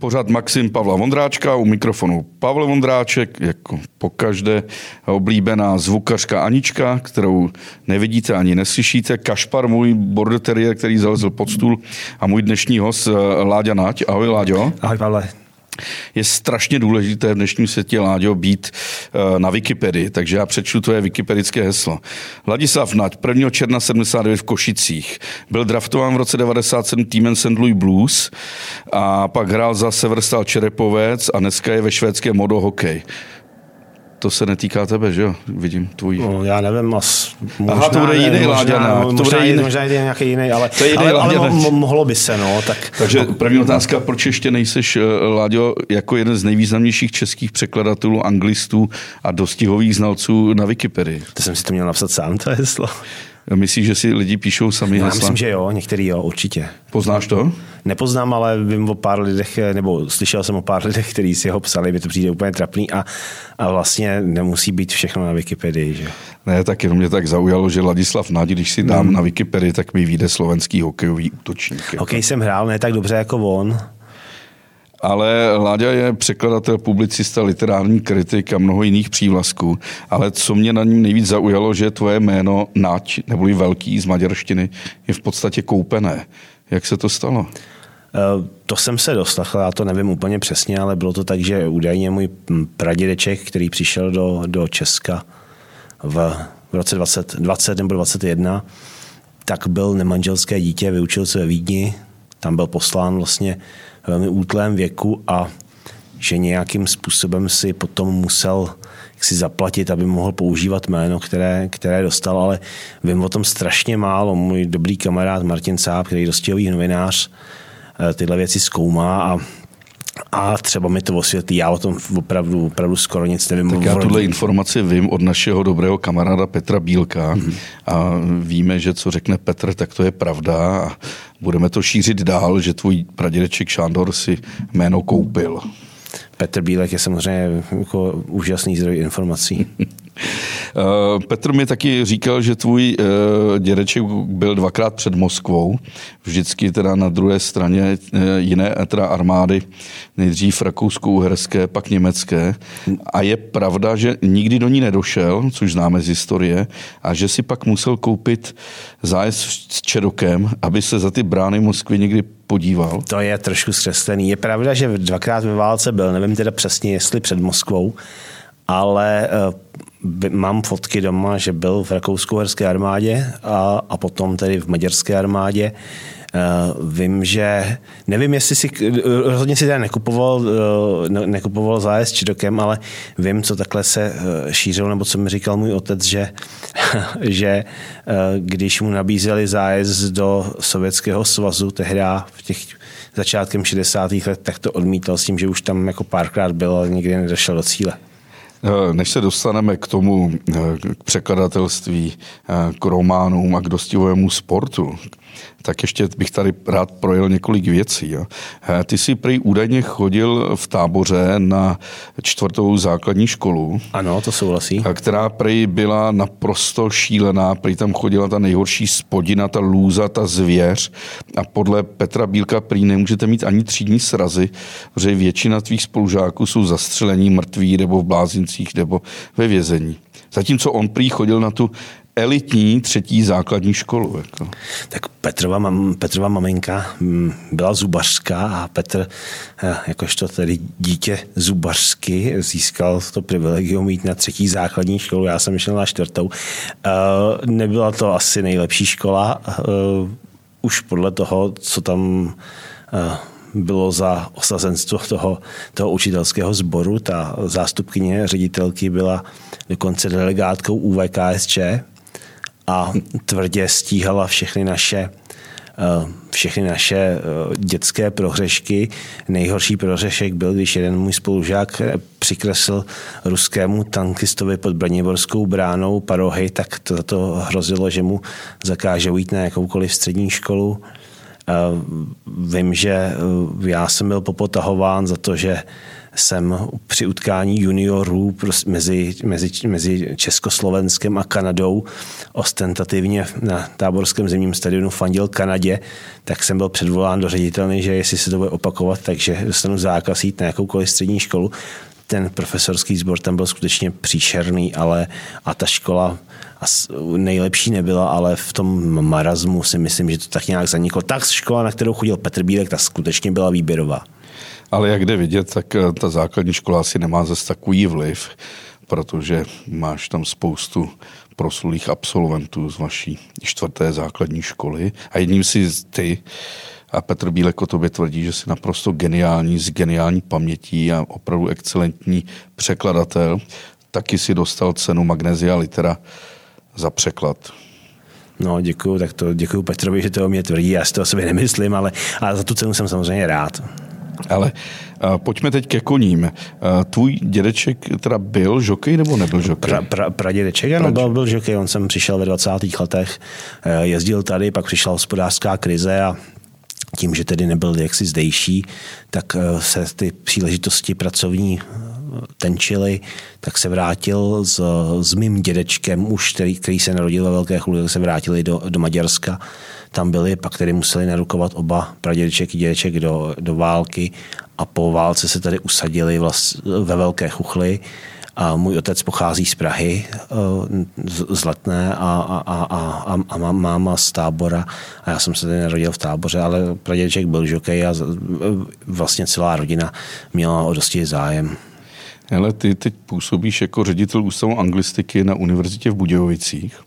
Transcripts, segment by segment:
Pořád Maxim Pavla Vondráčka, u mikrofonu Pavel Vondráček, jako pokaždé oblíbená zvukařka Anička, kterou nevidíte ani neslyšíte, Kašpar, můj border terrier, který zalezl pod stůl a můj dnešní host Láďa Nať. Ahoj Láďo. Ahoj Pavle je strašně důležité v dnešním světě, Láďo, být eh, na Wikipedii, takže já přečtu tvoje wikipedické heslo. Ladislav Nať, 1. června 79 v Košicích. Byl draftován v roce 97 týmem St. Louis Blues a pak hrál za Severstal Čerepovec a dneska je ve švédské modo hokej to se netýká tebe, že jo? Vidím tvůj. No, já nevím, as, možná, Aha, to bude jiný Láďana. To možná, jiný. možná nějaký jiný, ale, to je jiný ale, ale mo, mohlo by se, no. Tak... Takže první otázka, proč ještě nejseš, eh, Láďo, jako jeden z nejvýznamnějších českých překladatelů, anglistů a dostihových znalců na Wikipedii? To jsem si to měl napsat sám, to heslo. Myslíš, že si lidi píšou sami Já hesla? myslím, že jo, některý jo, určitě. Poznáš to? Nepoznám, ale vím o pár lidech, nebo slyšel jsem o pár lidech, kteří si ho psali, mi to přijde úplně trapný a, a vlastně nemusí být všechno na Wikipedii. Že? Ne, tak jenom mě tak zaujalo, že Ladislav Nadi, když si dám hmm. na Wikipedii, tak mi vyjde slovenský hokejový útočník. Jako. Hokej jsem hrál ne tak dobře jako on, ale Láďa je překladatel, publicista, literární kritik a mnoho jiných přívlastků. Ale co mě na ním nejvíc zaujalo, že tvoje jméno Nať, neboli velký z maďarštiny, je v podstatě koupené. Jak se to stalo? Eh, to jsem se dostal, já to nevím úplně přesně, ale bylo to tak, že údajně můj pradědeček, který přišel do, do Česka v, v roce 20, 20 nebo 21, tak byl nemanželské dítě, vyučil se ve Vídni, tam byl poslán vlastně velmi útlém věku a že nějakým způsobem si potom musel si zaplatit, aby mohl používat jméno, které, které dostal, ale vím o tom strašně málo. Můj dobrý kamarád Martin Sáb, který je dostihový novinář, eh, tyhle věci zkoumá a a třeba mi to osvětlí, já o tom opravdu, opravdu skoro nic nevím. Tak já tuhle informaci vím od našeho dobrého kamaráda Petra Bílka mm-hmm. a víme, že co řekne Petr, tak to je pravda a budeme to šířit dál, že tvůj pradědeček Šándor si jméno koupil. Petr Bílek je samozřejmě jako úžasný zdroj informací. Eh, Petr mi taky říkal, že tvůj eh, dědeček byl dvakrát před Moskvou, vždycky teda na druhé straně eh, jiné teda armády, nejdřív rakousko-uherské, pak německé. A je pravda, že nikdy do ní nedošel, což známe z historie, a že si pak musel koupit zájezd s Čerokem, aby se za ty brány Moskvy někdy podíval. To je trošku zkreslený. Je pravda, že dvakrát ve válce byl, nevím teda přesně, jestli před Moskvou, ale mám fotky doma, že byl v rakousko-herské armádě a, a potom tedy v maďarské armádě. Uh, vím, že nevím, jestli si rozhodně si teda nekupoval, uh, nekupoval zájezd čidokem, ale vím, co takhle se uh, šířilo, nebo co mi říkal můj otec, že, že když mu nabízeli zájezd do Sovětského svazu tehdy v těch začátkem 60. let, tak to odmítal s tím, že už tam jako párkrát byl, ale nikdy nedošel do cíle. Eh, než se dostaneme k tomu, eh, k překladatelství, eh, k románům a k dostihovému sportu, tak ještě bych tady rád projel několik věcí. Jo. Ty jsi prý údajně chodil v táboře na čtvrtou základní školu. Ano, to souhlasí. Která prý byla naprosto šílená, prý tam chodila ta nejhorší spodina, ta lůza, ta zvěř a podle Petra Bílka prý nemůžete mít ani třídní srazy, protože většina tvých spolužáků jsou zastřelení, mrtví nebo v blázincích nebo ve vězení. Zatímco on prý chodil na tu elitní třetí základní školu. Jako. Tak Petrova, mam, Petrova maminka mm, byla zubařská a Petr, eh, jakožto tedy dítě zubařsky, získal to privilegium mít na třetí základní školu. Já jsem šel na čtvrtou. Eh, nebyla to asi nejlepší škola, eh, už podle toho, co tam bylo za osazenstvo toho, toho učitelského sboru. Ta zástupkyně ředitelky byla dokonce delegátkou UVKSČ, a tvrdě stíhala všechny naše eh, všechny naše eh, dětské prohřešky. Nejhorší prohřešek byl, když jeden můj spolužák eh, přikresl ruskému tankistovi pod Braniborskou bránou parohy, tak to, to hrozilo, že mu zakážou jít na jakoukoliv střední školu. Vím, že já jsem byl popotahován za to, že jsem při utkání juniorů mezi, mezi, mezi Československem a Kanadou ostentativně na táborském zimním stadionu fandil Kanadě, tak jsem byl předvolán do ředitelny, že jestli se to bude opakovat, takže dostanu zákaz jít na jakoukoliv střední školu. Ten profesorský sbor tam byl skutečně příšerný, ale a ta škola nejlepší nebyla, ale v tom marazmu si myslím, že to tak nějak zaniklo. Tak škola, na kterou chodil Petr Bílek, ta skutečně byla výběrová. Ale jak jde vidět, tak eh, ta základní škola asi nemá zase takový vliv, protože máš tam spoustu proslulých absolventů z vaší čtvrté základní školy a jedním si ty a Petr Bílek o tobě tvrdí, že jsi naprosto geniální, s geniální pamětí a opravdu excelentní překladatel. Taky si dostal cenu Magnesia Litera za překlad. No, děkuji, tak to děkuji Petrovi, že to o mě tvrdí, já si to o sobě nemyslím, ale, ale za tu cenu jsem samozřejmě rád. Ale uh, pojďme teď ke koním. Uh, tvůj dědeček teda byl žokej nebo nebyl žokej? Pra, pra, pradědeček, ano, byl, byl žokej. On sem přišel ve 20. letech, uh, jezdil tady, pak přišla hospodářská krize a tím, že tedy nebyl jaksi zdejší, tak se ty příležitosti pracovní tenčili, tak se vrátil s, s mým dědečkem, už který, který se narodil ve Velké Chludy, se vrátili do, do Maďarska. Tam byli, pak tedy museli narukovat oba pradědeček i dědeček do, do války a po válce se tady usadili vlast, ve Velké Chuchli. A můj otec pochází z Prahy, eh, z Letné a, a, a, a, a máma z tábora. A já jsem se tady narodil v táboře, ale pradědeček byl žokej a vlastně celá rodina měla o dosti zájem. Ale ty teď působíš jako ředitel ústavu anglistiky na univerzitě v Budějovicích.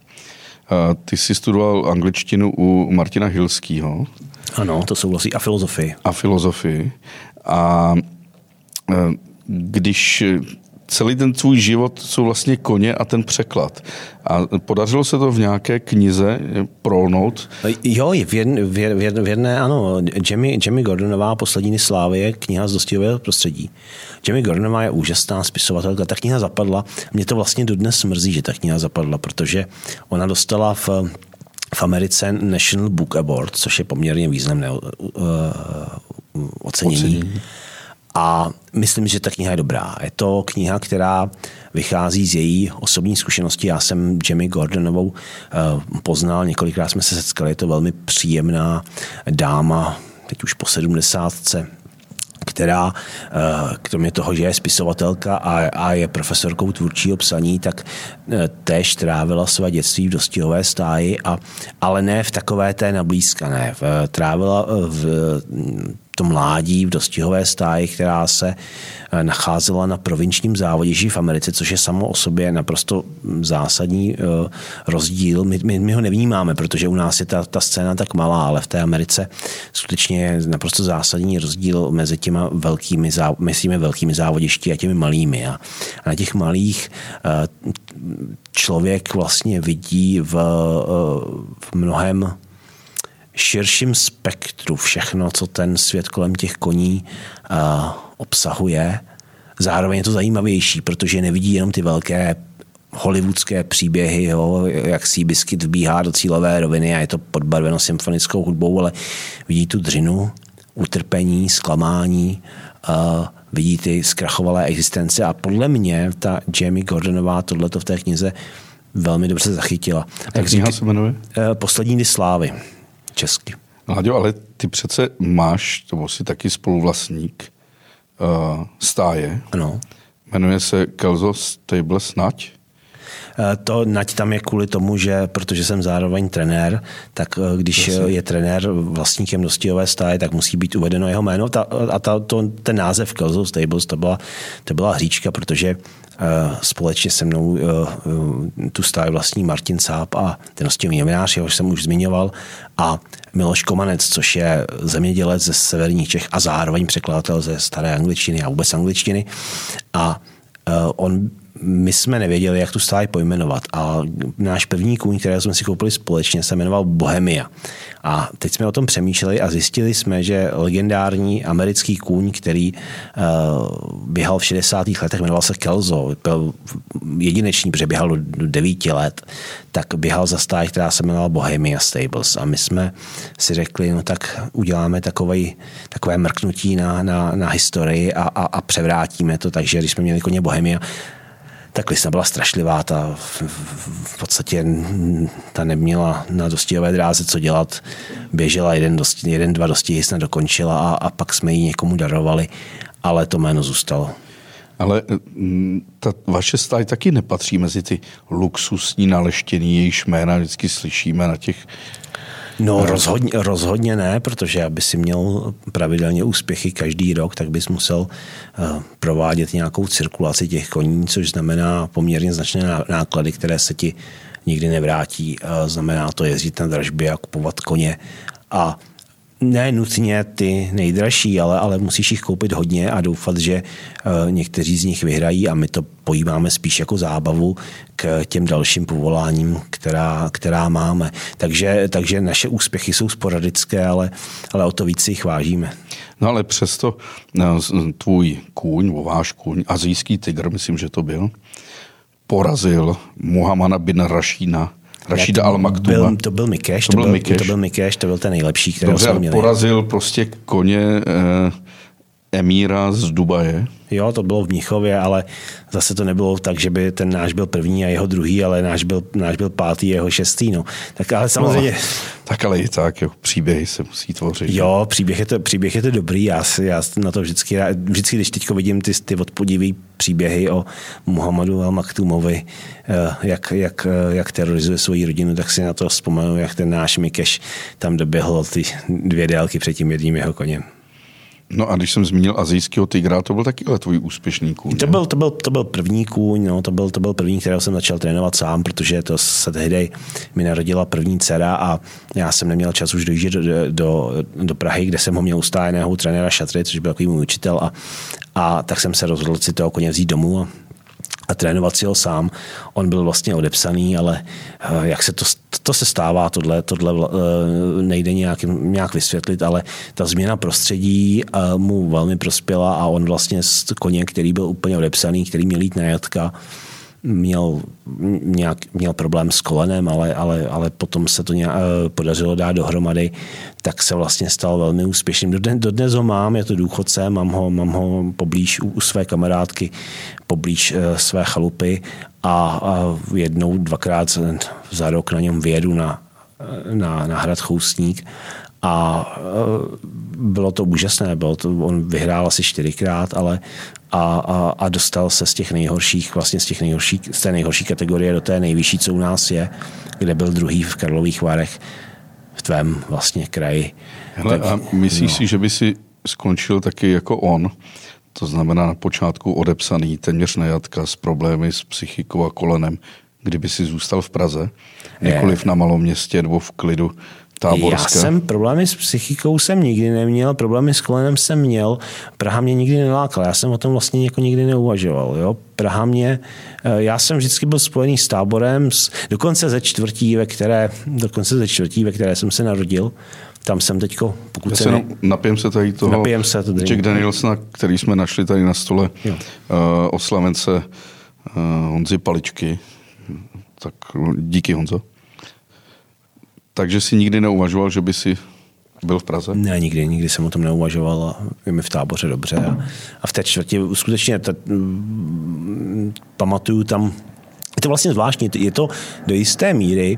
Ty jsi studoval angličtinu u Martina Hilského. Ano, to souhlasí. A filozofii. A filozofii. A e, když celý ten tvůj život jsou vlastně koně a ten překlad. A podařilo se to v nějaké knize prolnout? Jo, v jedné, v jedné, v jedné ano. Jamie, Jamie Gordonová, Poslední slávy je kniha z dostihového prostředí. Jamie Gordonová je úžasná spisovatelka. Ta kniha zapadla. Mě to vlastně dodnes mrzí, že ta kniha zapadla, protože ona dostala v v Americe National Book Award, což je poměrně významné uh, ocenění. ocenění. A myslím, že ta kniha je dobrá. Je to kniha, která vychází z její osobní zkušenosti. Já jsem Jamie Gordonovou eh, poznal, několikrát jsme se setkali, je to velmi příjemná dáma, teď už po sedmdesátce, která eh, kromě toho, že je spisovatelka a, je profesorkou tvůrčího psaní, tak eh, též trávila své dětství v dostihové stáji, a, ale ne v takové té nablízkané. Trávila v to mládí v dostihové stáji, která se eh, nacházela na provinčním závodě v Americe, což je samo o sobě naprosto zásadní eh, rozdíl. My, my, my ho nevnímáme, protože u nás je ta, ta scéna tak malá, ale v té Americe skutečně je naprosto zásadní rozdíl mezi těma velkými, myslíme velkými závodišti a těmi malými. A, a na těch malých eh, člověk vlastně vidí v, v mnohem širším spektru všechno, co ten svět kolem těch koní uh, obsahuje. Zároveň je to zajímavější, protože nevidí jenom ty velké hollywoodské příběhy, jo, jak si biskyt vbíhá do cílové roviny a je to podbarveno symfonickou hudbou, ale vidí tu dřinu, utrpení, zklamání, uh, vidí ty zkrachovalé existence a podle mě ta Jamie Gordonová tohleto v té knize velmi dobře zachytila. Jak kniha se jmenuje? Uh, Poslední dny slávy česky. Láďo, ale ty přece máš, to jsi taky spoluvlastník uh, stáje. Ano. Jmenuje se Kelzo Stable Snať. Eh, to nať tam je kvůli tomu, že protože jsem zároveň trenér, tak eh, když Jasně. je trenér vlastníkem dostihové stáje, tak musí být uvedeno jeho jméno. Ta, a ta, to, ten název Kelzo Stables, to byla, to byla hříčka, protože Eh, společně se mnou eh, eh, tu stáj vlastní Martin Sáp a ten hostivý novinář, jehož jsem už zmiňoval, a Miloš Komanec, což je zemědělec ze severních Čech a zároveň překladatel ze staré angličtiny a vůbec angličtiny. A on my jsme nevěděli, jak tu stáj pojmenovat. A náš první kůň, který jsme si koupili společně, se jmenoval Bohemia. A teď jsme o tom přemýšleli a zjistili jsme, že legendární americký kůň, který uh, běhal v 60. letech, jmenoval se Kelzo, byl jedinečný, protože běhal do 9 let, tak běhal za stáj, která se jmenovala Bohemia Stables. A my jsme si řekli, no tak uděláme takovej, takové mrknutí na, na, na historii a, a, a převrátíme to. Takže když jsme měli koně Bohemia, tak Lisna byla strašlivá, ta v, podstatě ta neměla na dostihové dráze co dělat, běžela jeden, dosti, jeden dva dostihy, snad dokončila a, a pak jsme ji někomu darovali, ale to jméno zůstalo. Ale mm, ta vaše stáj taky nepatří mezi ty luxusní naleštění, jejichž jména vždycky slyšíme na těch No rozhodně, rozhodně ne, protože aby si měl pravidelně úspěchy každý rok, tak bys musel uh, provádět nějakou cirkulaci těch koní, což znamená poměrně značné náklady, které se ti nikdy nevrátí. Uh, znamená to jezdit na dražby a kupovat koně a ne nutně ty nejdražší, ale, ale musíš jich koupit hodně a doufat, že uh, někteří z nich vyhrají a my to pojímáme spíš jako zábavu k těm dalším povoláním, která, která máme. Takže, takže naše úspěchy jsou sporadické, ale, ale o to víc si jich vážíme. No ale přesto no, tvůj kůň, váš kůň, azijský tygr, myslím, že to byl, porazil Muhammada bin Rašína Rašida al. Byl, to byl Mikeš, to, to, byl, Mikeš. to byl Mikeš, to byl ten nejlepší, který jsme měli. porazil prostě koně eh, emíra z Dubaje. Jo, to bylo v Mnichově, ale zase to nebylo tak, že by ten náš byl první a jeho druhý, ale náš byl, náš byl pátý, jeho šestý. No. Tak ale samozřejmě... No, tak ale i tak, jo, příběhy se musí tvořit. Jo, příběh je to, příběh je to dobrý. Já, já na to vždycky, vždycky když teď vidím ty, ty odpodivý příběhy o Muhammadu al Maktumovi, eh, jak, jak, eh, jak terorizuje svoji rodinu, tak si na to vzpomenu, jak ten náš Mikeš tam doběhl ty dvě délky před tím jedním jeho koněm. No a když jsem zmínil azijského tygra, to byl taky tvůj úspěšný kůň. To byl, to, byl, to byl první kůň, no, to, byl, to byl první, kterého jsem začal trénovat sám, protože to se tehdy mi narodila první dcera a já jsem neměl čas už dojíždět do, do, do Prahy, kde jsem ho měl ustájeného trenéra Šatry, což byl takový můj učitel a, a tak jsem se rozhodl si toho koně vzít domů a a trénovat si ho sám. On byl vlastně odepsaný, ale eh, jak se to, to se stává, tohle, tohle eh, nejde nějak, nějak vysvětlit, ale ta změna prostředí eh, mu velmi prospěla a on vlastně z koně, který byl úplně odepsaný, který měl jít na jatka, měl, nějak, měl problém s kolenem, ale, ale, ale potom se to nějak, podařilo dát dohromady, tak se vlastně stal velmi úspěšným. Dodnes, dodnes ho mám, je to důchodce, mám ho, mám ho poblíž u, u své kamarádky, poblíž uh, své chalupy a, a jednou, dvakrát za rok na něm vyjedu na, na, na hrad Choustník a bylo to úžasné. Bylo to, on vyhrál asi čtyřikrát, ale a, a, a, dostal se z těch nejhorších, vlastně z, těch nejhorší, z té nejhorší kategorie do té nejvyšší, co u nás je, kde byl druhý v Karlových Varech v tvém vlastně kraji. Hele, tak, a myslíš no. si, že by si skončil taky jako on? To znamená na počátku odepsaný, téměř nejatka s problémy s psychikou a kolenem, kdyby si zůstal v Praze, nikoliv na malom městě nebo v klidu táborské. Já jsem problémy s psychikou jsem nikdy neměl, problémy s kolenem jsem měl, Praha mě nikdy nelákala, já jsem o tom vlastně jako nikdy neuvažoval. Jo? Praha mě, eh, já jsem vždycky byl spojený s táborem, dokonce ze čtvrtí, ve které, dokonce ze čtvrtí, ve které jsem se narodil, tam jsem teďko, pokud Já se... Ne... Napijem se tady toho napijem se to Jack Danielsona, který jsme našli tady na stole, jo. uh, oslavence uh, Honzy Paličky. Tak díky Honzo. Takže si nikdy neuvažoval, že by si byl v Praze? Ne, nikdy, nikdy jsem o tom neuvažoval a je mi v táboře dobře. A, a v té čtvrtě skutečně t, m, pamatuju tam, je to vlastně zvláštní, je to do jisté míry,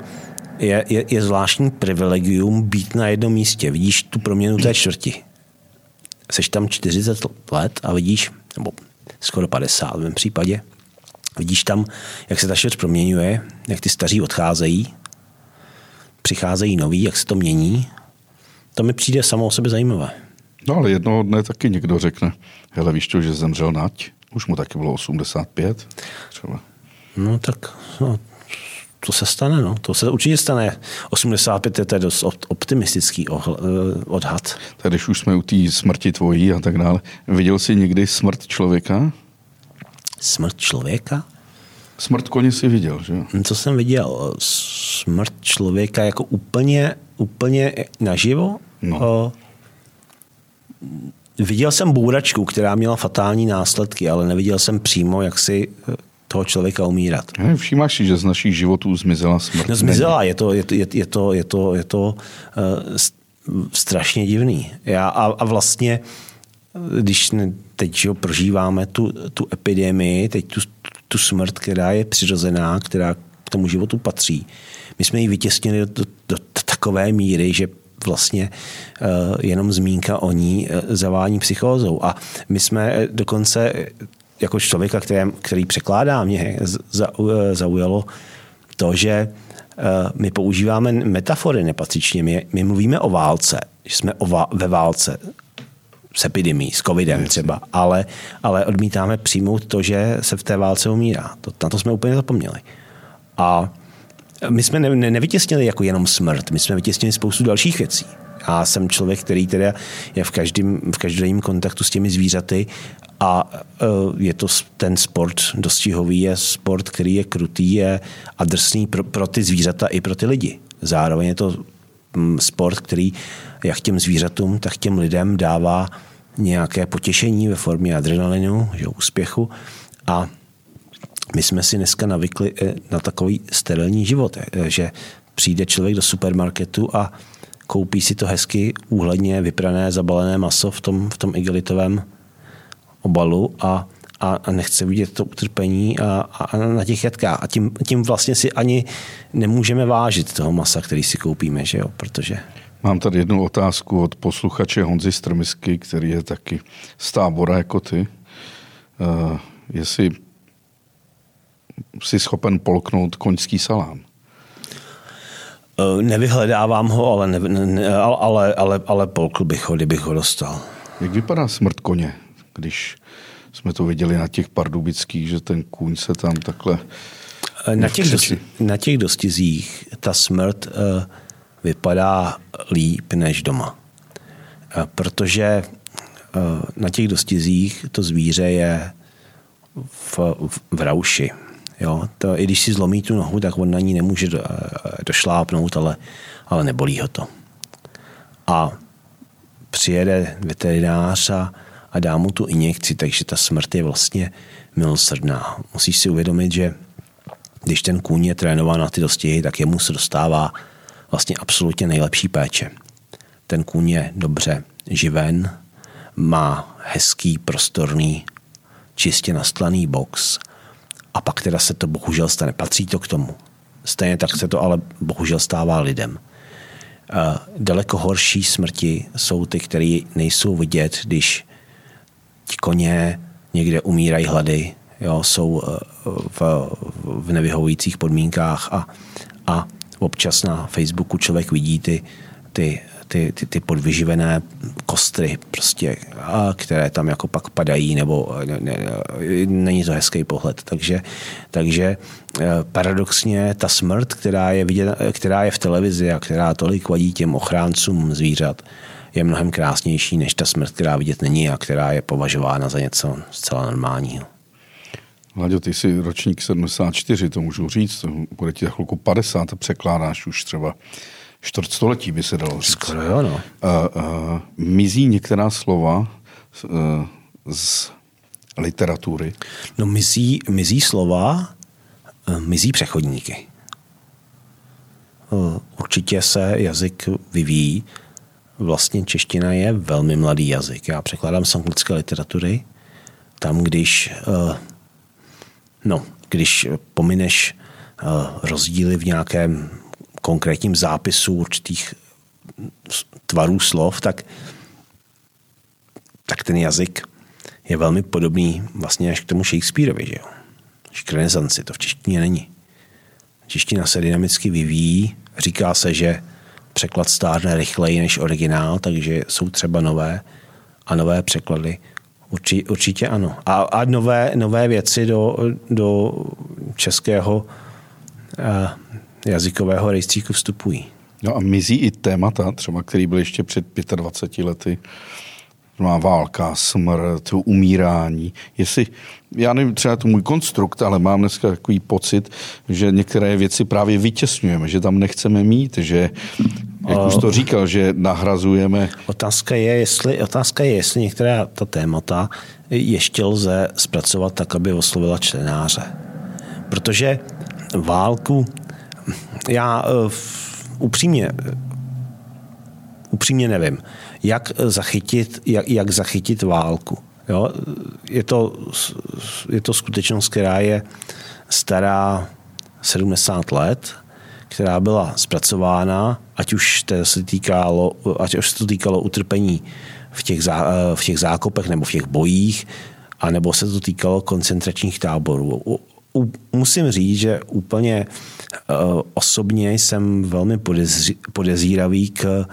je, je, je zvláštní privilegium být na jednom místě. Vidíš tu proměnu té čtvrti. Seš tam 40 let a vidíš, nebo skoro 50 v mém případě, vidíš tam, jak se ta čtvrť proměňuje, jak ty staří odcházejí, přicházejí noví, jak se to mění. To mi přijde samo o sebe zajímavé. No ale jednoho dne taky někdo řekne, hele víš to, že zemřel Nať, už mu taky bylo 85 třeba. No tak no, to se stane, no. To se určitě stane. 85 je to dost optimistický eh, odhad. Tak když už jsme u té smrti tvojí a tak dále, viděl jsi někdy smrt člověka? Smrt člověka? Smrt koně si viděl, že Co jsem viděl? Smrt člověka jako úplně, úplně naživo? No. O, viděl jsem bůračku, která měla fatální následky, ale neviděl jsem přímo, jak si eh, toho člověka umírat. Všímáš si, že z našich životů zmizela smrt? No zmizela, je to, je, je, je to, je to, je to uh, strašně divný. Já, a, a vlastně, když teď že prožíváme tu, tu epidemii, teď tu, tu smrt, která je přirozená, která k tomu životu patří, my jsme ji vytěsnili do, do, do takové míry, že vlastně uh, jenom zmínka o ní uh, zavání psychózou. A my jsme dokonce jako člověka, který, který překládá, mě zaujalo to, že eh, my používáme metafory nepatřičně. My, my mluvíme o válce, že jsme o, ve válce s epidemí, s covidem třeba, ale, ale odmítáme přijmout to, že se v té válce umírá. To, na to jsme úplně zapomněli. A my jsme ne, ne, nevytěsnili jako jenom smrt, my jsme vytěsnili spoustu dalších věcí. Já jsem člověk, který teda je v každém, v každém kontaktu s těmi zvířaty a e, je to ten sport dostihový, je sport, který je krutý je a drsný pro, pro ty zvířata i pro ty lidi. Zároveň je to sport, který jak těm zvířatům, tak těm lidem dává nějaké potěšení ve formě adrenalinu, že, úspěchu. A my jsme si dneska navykli e, na takový sterilní život, e, že přijde člověk do supermarketu a koupí si to hezky úhledně vyprané, zabalené maso v tom, v tom igelitovém obalu a, a, a nechce vidět to utrpení a, a na těch jatkách. A tím, tím vlastně si ani nemůžeme vážit toho masa, který si koupíme, že jo? protože... Mám tady jednu otázku od posluchače Honzy Strmisky, který je taky z tábora jako ty. Uh, jestli jsi schopen polknout koňský salám? Uh, nevyhledávám ho, ale, ne, ne, ale, ale, ale polkl bych ho, kdybych ho dostal. Jak vypadá smrt koně? když jsme to viděli na těch pardubických, že ten kůň se tam takhle... Na těch, dosti, na těch dostizích ta smrt uh, vypadá líp než doma. Uh, protože uh, na těch dostizích to zvíře je v, v, v rauši. Jo? To, I když si zlomí tu nohu, tak on na ní nemůže do, došlápnout, ale, ale nebolí ho to. A přijede veterinář a a dá mu tu injekci, takže ta smrt je vlastně milosrdná. Musíš si uvědomit, že když ten kůň je trénován na ty dostihy, tak jemu se dostává vlastně absolutně nejlepší péče. Ten kůň je dobře živen, má hezký, prostorný, čistě nastlaný box a pak teda se to bohužel stane. Patří to k tomu. Stejně tak se to ale bohužel stává lidem. Daleko horší smrti jsou ty, které nejsou vidět, když koně někde umírají hlady, jo, jsou eh, v, v nevyhovujících podmínkách a, a občas na Facebooku člověk vidí ty, ty, ty, ty, ty podvyživené kostry, prostě, a které tam jako pak padají, nebo ne, ne, není to hezký pohled. Takže, takže eh, paradoxně ta smrt, která je, vidět, která je v televizi a která tolik vadí těm ochráncům zvířat, je mnohem krásnější než ta smrt, která vidět není a která je považována za něco zcela normálního. Vlaďo, ty jsi ročník 74, to můžu říct, bude ti za chvilku 50 a překládáš už třeba čtvrtstoletí, by se dalo říct. Skoro jo, no. A, a, mizí některá slova z, e, z literatury? No mizí, mizí slova, e, mizí přechodníky. E, určitě se jazyk vyvíjí, vlastně čeština je velmi mladý jazyk. Já překládám z anglické literatury. Tam, když, eh, no, když pomineš eh, rozdíly v nějakém konkrétním zápisu určitých tvarů slov, tak, tak ten jazyk je velmi podobný vlastně až k tomu Shakespeareovi, že jo? Až k renesanci, to v češtině není. Čeština se dynamicky vyvíjí, říká se, že překlad stárne rychleji než originál, takže jsou třeba nové a nové překlady. Určitě, určitě ano. A, a nové, nové věci do, do českého uh, jazykového rejstříku vstupují. No a mizí i témata, třeba který byl ještě před 25 lety má válka, smrt, umírání. Jestli, já nevím, třeba to můj konstrukt, ale mám dneska takový pocit, že některé věci právě vytěsňujeme, že tam nechceme mít, že jak už to říkal, že nahrazujeme. Otázka je, jestli, otázka je, jestli některá ta témata ještě lze zpracovat tak, aby oslovila čtenáře. Protože válku, já uh, upřímně, upřímně nevím, jak zachytit, jak, jak zachytit válku. Jo? Je, to, je to skutečnost, která je stará 70 let, která byla zpracována, ať už se týkalo, ať už se to týkalo utrpení v těch, zá, v těch zákopech nebo v těch bojích, anebo se to týkalo koncentračních táborů. U, musím říct, že úplně uh, osobně jsem velmi podezří, podezíravý k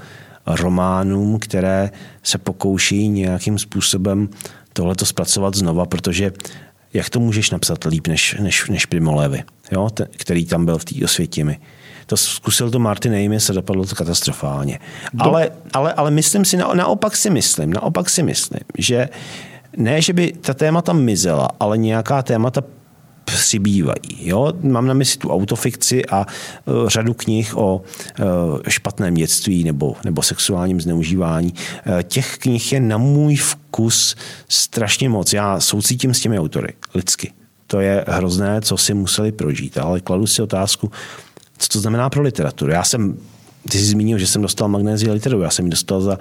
románům, které se pokouší nějakým způsobem tohleto zpracovat znova, protože jak to můžeš napsat líp než, než, než Primo Levi, jo? Ten, který tam byl v té osvětimi. To zkusil to Martin Amis a dopadlo to katastrofálně. Do... Ale, ale, ale myslím si, naopak si myslím, naopak si myslím, že ne, že by ta témata mizela, ale nějaká témata přibývají. Jo? Mám na mysli tu autofikci a uh, řadu knih o uh, špatném dětství nebo, nebo sexuálním zneužívání. Uh, těch knih je na můj vkus strašně moc. Já soucítím s těmi autory lidsky. To je hrozné, co si museli prožít, ale kladu si otázku, co to znamená pro literaturu. Já jsem, ty jsi zmínil, že jsem dostal magnézii literaturu. Já jsem ji dostal za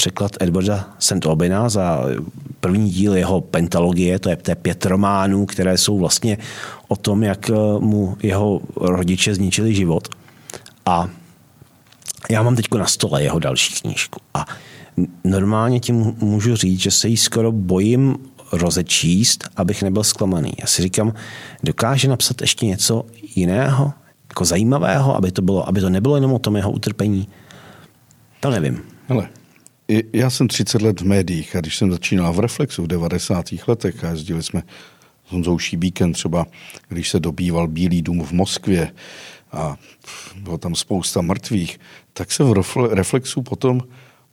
překlad Edwarda St. Albina za první díl jeho pentalogie, to je, pět románů, které jsou vlastně o tom, jak eh, mu jeho rodiče zničili život. A já mám teď na stole jeho další knížku. A normálně tím můžu říct, že se jí skoro bojím rozečíst, abych nebyl zklamaný. Já si říkám, dokáže napsat ještě něco jiného, jako zajímavého, aby to, bylo, aby to nebylo jenom o tom jeho utrpení? To nevím. Hele, já jsem 30 let v médiích a když jsem začínal v Reflexu v 90. letech a jezdili jsme s Honzou Šíbíkem třeba, když se dobýval Bílý dům v Moskvě a bylo tam spousta mrtvých, tak se v Reflexu potom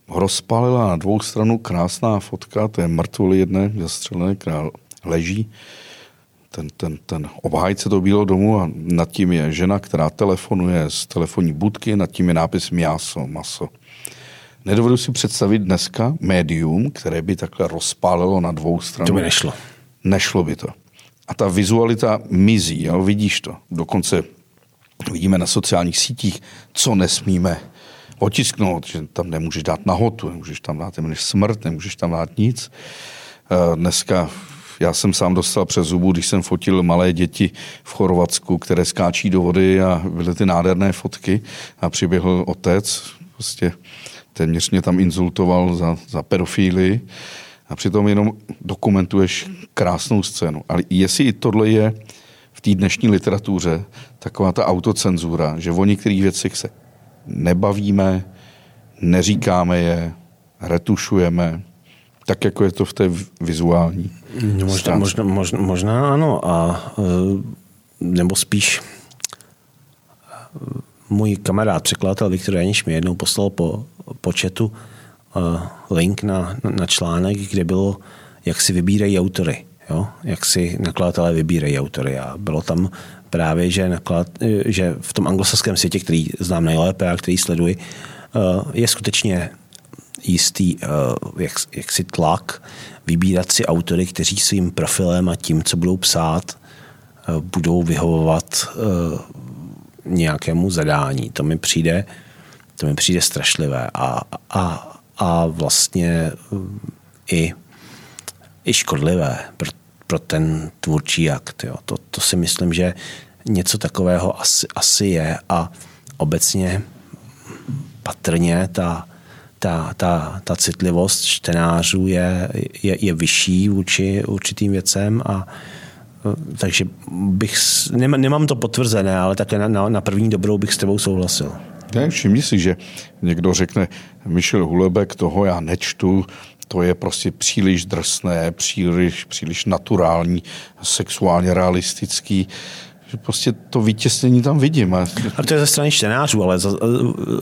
rozpalila na dvou stranu krásná fotka té je mrtvoly jedné zastřelené, která leží. Ten, ten, ten obhájce to bílo domu a nad tím je žena, která telefonuje z telefonní budky, nad tím je nápis Miaso, maso. Nedovedu si představit dneska médium, které by takhle rozpálilo na dvou stranách. To by nešlo. Nešlo by to. A ta vizualita mizí, jo? vidíš to. Dokonce vidíme na sociálních sítích, co nesmíme otisknout, že tam nemůžeš dát nahotu, nemůžeš tam dát než smrt, nemůžeš tam dát nic. Eh, dneska já jsem sám dostal přes zubu, když jsem fotil malé děti v Chorvatsku, které skáčí do vody a byly ty nádherné fotky a přiběhl otec, prostě téměř mě tam insultoval za, za pedofíly a přitom jenom dokumentuješ krásnou scénu. Ale jestli i tohle je v té dnešní literatuře taková ta autocenzura, že o některých věcech se nebavíme, neříkáme je, retušujeme, tak jako je to v té vizuální. No, možná, možná, možná, možná ano, a e, nebo spíš můj kamarád, překladatel Viktor Janiš mi jednou poslal po, po chatu uh, link na, na článek, kde bylo, jak si vybírají autory. Jo? Jak si nakladatelé vybírají autory. A bylo tam právě, že, naklad, že v tom anglosaském světě, který znám nejlépe a který sleduji, uh, je skutečně jistý jak, jaksi tlak vybírat si autory, kteří svým profilem a tím, co budou psát, budou vyhovovat nějakému zadání. To mi přijde, to mi přijde strašlivé a, a, a vlastně i, i škodlivé pro, pro ten tvůrčí akt. Jo. To, to si myslím, že něco takového asi, asi je a obecně patrně ta, ta, ta, ta citlivost čtenářů je, je, je vyšší vůči určitým věcem a takže bych, nemám to potvrzené, ale také na, na, na první dobrou bych s tebou souhlasil. Ne, všimni si, že někdo řekne, Michel Hulebek, toho já nečtu, to je prostě příliš drsné, příliš, příliš naturální, sexuálně realistický. že prostě to vytěsnění tam vidím. A, a to je ze strany čtenářů, ale,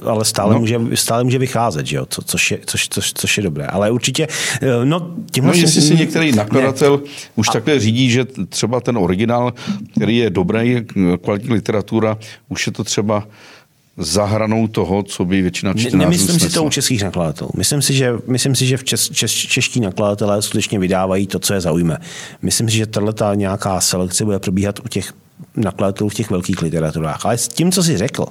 ale stále, no. může, stále může vycházet, že jo? Co, což, je, což, což, což je dobré. Ale určitě, eh, no tímhle... No, jestli si některý nakladatel ne. už a... takhle řídí, že třeba ten originál, který je dobrý, kvalitní literatura, už je to třeba za hranou toho, co by většina čtenářů Nemyslím snesla. si to u českých nakladatelů. Myslím si, že, myslím si, že v čes, čes, čeští nakladatelé skutečně vydávají to, co je zaujme. Myslím si, že tato nějaká selekce bude probíhat u těch nakladatelů v těch velkých literaturách. Ale s tím, co jsi řekl,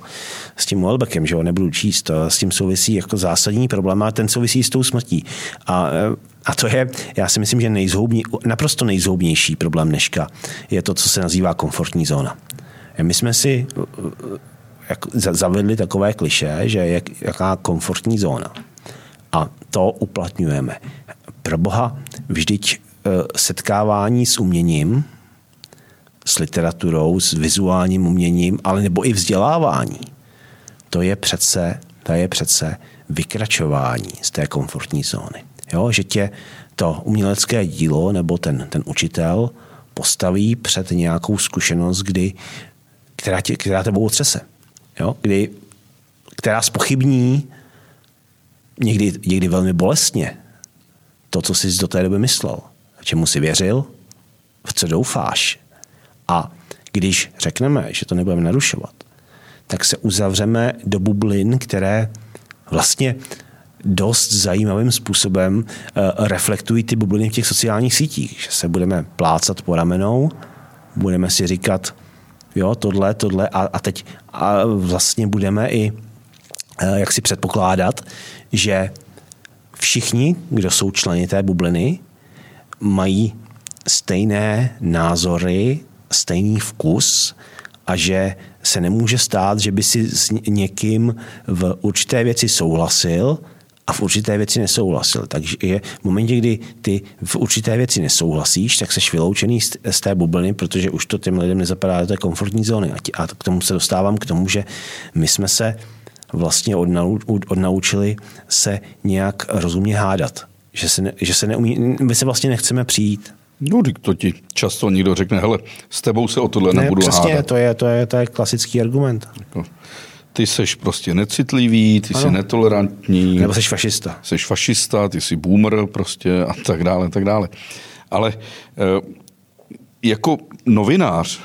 s tím Welbeckem, že ho nebudu číst, to s tím souvisí jako zásadní problém a ten souvisí s tou smrtí. A, a to je, já si myslím, že nejzhoubní, naprosto nejzhoubnější problém dneška je to, co se nazývá komfortní zóna. My jsme si jak, zavedli takové kliše, že je jaká komfortní zóna. A to uplatňujeme. Pro boha, vždyť e, setkávání s uměním, s literaturou, s vizuálním uměním, ale nebo i vzdělávání, to je přece, to je přece vykračování z té komfortní zóny. Jo, že tě to umělecké dílo nebo ten, ten učitel postaví před nějakou zkušenost, kdy, která, tě, která tebou otřese jo, kdy, která spochybní někdy, někdy velmi bolestně to, co jsi do té doby myslel, čemu jsi věřil, v co doufáš. A když řekneme, že to nebudeme narušovat, tak se uzavřeme do bublin, které vlastně dost zajímavým způsobem uh, reflektují ty bubliny v těch sociálních sítích. Že se budeme plácat po ramenou, budeme si říkat, jo, tohle, tohle. A, a teď a vlastně budeme i eh, jak si předpokládat, že všichni, kdo jsou členy té bubliny, mají stejné názory, stejný vkus a že se nemůže stát, že by si s někým v určité věci souhlasil a v určité věci nesouhlasil. Takže je v momentě, kdy ty v určité věci nesouhlasíš, tak jsi vyloučený z té bubliny, protože už to těm lidem nezapadá do té komfortní zóny. A k tomu se dostávám k tomu, že my jsme se vlastně odnaučili se nějak rozumně hádat. Že se, ne, že se neumí, my se vlastně nechceme přijít. No, to ti často někdo řekne, hele, s tebou se o tohle ne, nebudu přesně, hádat. To je, to, je, to je klasický argument. Jako, ty seš prostě necitlivý, ty ano. jsi netolerantní. Nebo jsi fašista. Jsi fašista, ty jsi boomer prostě a tak dále, tak dále. Ale eh, jako novinář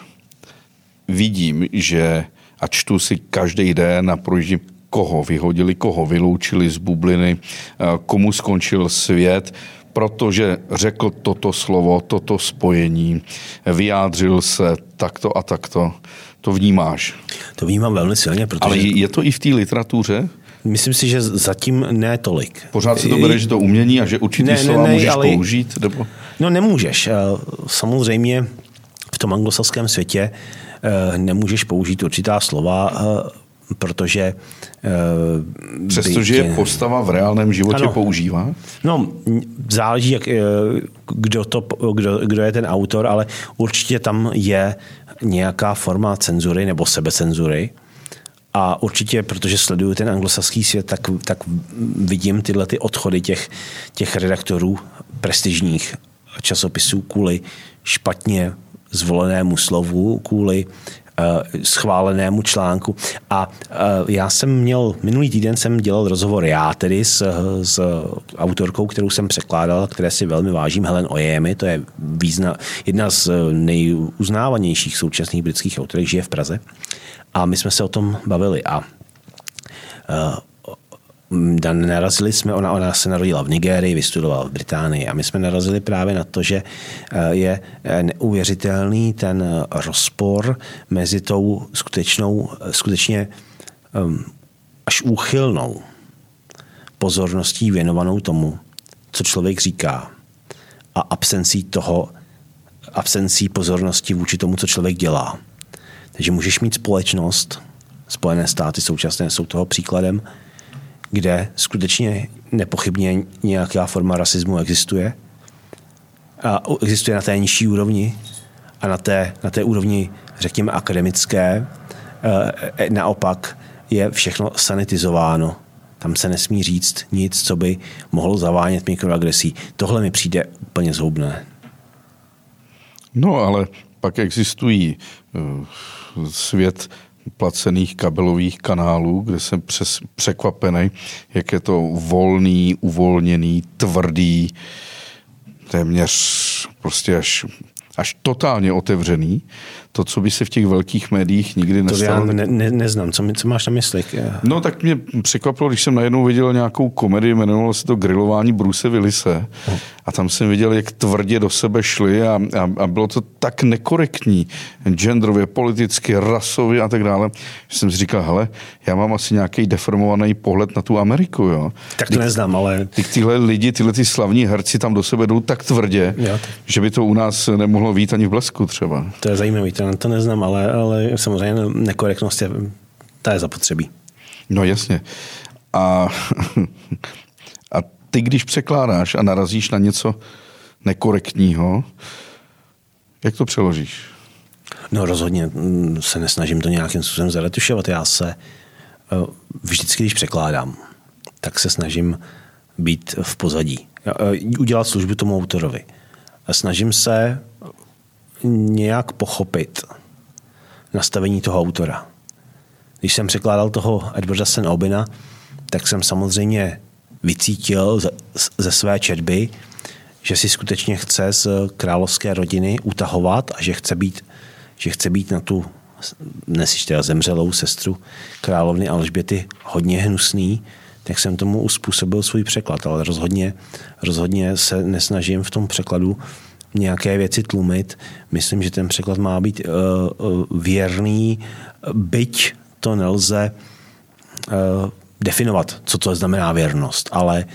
vidím, že a čtu si každý den a projíždím, koho vyhodili, koho vyloučili z bubliny, eh, komu skončil svět, protože řekl toto slovo, toto spojení, vyjádřil se takto a takto. To vnímáš? To vnímám velmi silně, protože... Ale je to i v té literatuře? Myslím si, že zatím ne tolik. Pořád si to bereš do umění a že určitý ne, slova ne, ne, můžeš ale... použít? Nebo... No nemůžeš. Eh, samozřejmě v tom anglosaském světě eh, nemůžeš použít určitá slova, eh, protože... Přestože je postava v reálném životě ano. používá? No, záleží, jak, kdo, to, kdo, kdo je ten autor, ale určitě tam je nějaká forma cenzury nebo sebecenzury. A určitě, protože sleduju ten anglosaský svět, tak, tak vidím tyhle ty odchody těch, těch redaktorů prestižních časopisů kvůli špatně zvolenému slovu, kvůli schválenému článku. A uh, já jsem měl, minulý týden jsem dělal rozhovor já tedy s, s autorkou, kterou jsem překládal, které si velmi vážím, Helen Ojemi, to je význa, jedna z nejuznávanějších současných britských autorek, žije v Praze. A my jsme se o tom bavili a uh, narazili jsme, ona, ona se narodila v Nigérii, vystudovala v Británii a my jsme narazili právě na to, že eh, je eh, neuvěřitelný ten eh, rozpor mezi tou skutečnou, skutečně um, až úchylnou pozorností věnovanou tomu, co člověk říká a absencí toho, absencí pozornosti vůči tomu, co člověk dělá. Takže můžeš mít společnost, Spojené státy současné jsou toho příkladem, kde skutečně nepochybně nějaká forma rasismu existuje. A existuje na té nižší úrovni a na té, na té úrovni, řekněme, akademické, e, naopak je všechno sanitizováno. Tam se nesmí říct nic, co by mohlo zavánět mikroagresí. Tohle mi přijde úplně zhoubné. No, ale pak existují svět placených kabelových kanálů, kde jsem přes, překvapený, jak je to volný, uvolněný, tvrdý, téměř prostě až, až totálně otevřený to, co by se v těch velkých médiích nikdy nestalo. To já ne, ne, neznám, co, co máš na mysli? No tak mě překvapilo, když jsem najednou viděl nějakou komedii, jmenovalo se to Grilování Bruce Willise a tam jsem viděl, jak tvrdě do sebe šli a, a, a bylo to tak nekorektní, genderově, politicky, rasově a tak dále, že jsem si říkal, hele, já mám asi nějaký deformovaný pohled na tu Ameriku, jo. Tak to Ty, neznám, ale... Ty, tyhle lidi, tyhle ty slavní herci tam do sebe jdou tak tvrdě, jo. že by to u nás nemohlo být ani v blesku třeba. To je zajímavý, to, to neznám, ale, ale samozřejmě nekorektnost je, ta je zapotřebí. No jasně. A, a ty, když překládáš a narazíš na něco nekorektního, jak to přeložíš? No rozhodně mm, se nesnažím to nějakým způsobem zaretušovat. Já se eh, vždycky, když překládám, tak se snažím být v pozadí. Eh, udělat službu tomu autorovi. A snažím se nějak pochopit nastavení toho autora. Když jsem překládal toho Edwarda St. Obina, tak jsem samozřejmě vycítil ze, své četby, že si skutečně chce z královské rodiny utahovat a že chce být, že chce být na tu dnes teda zemřelou sestru královny Alžběty hodně hnusný, tak jsem tomu uspůsobil svůj překlad, ale rozhodně, rozhodně se nesnažím v tom překladu nějaké věci tlumit. Myslím, že ten překlad má být uh, věrný, byť to nelze uh, definovat, co to znamená věrnost, ale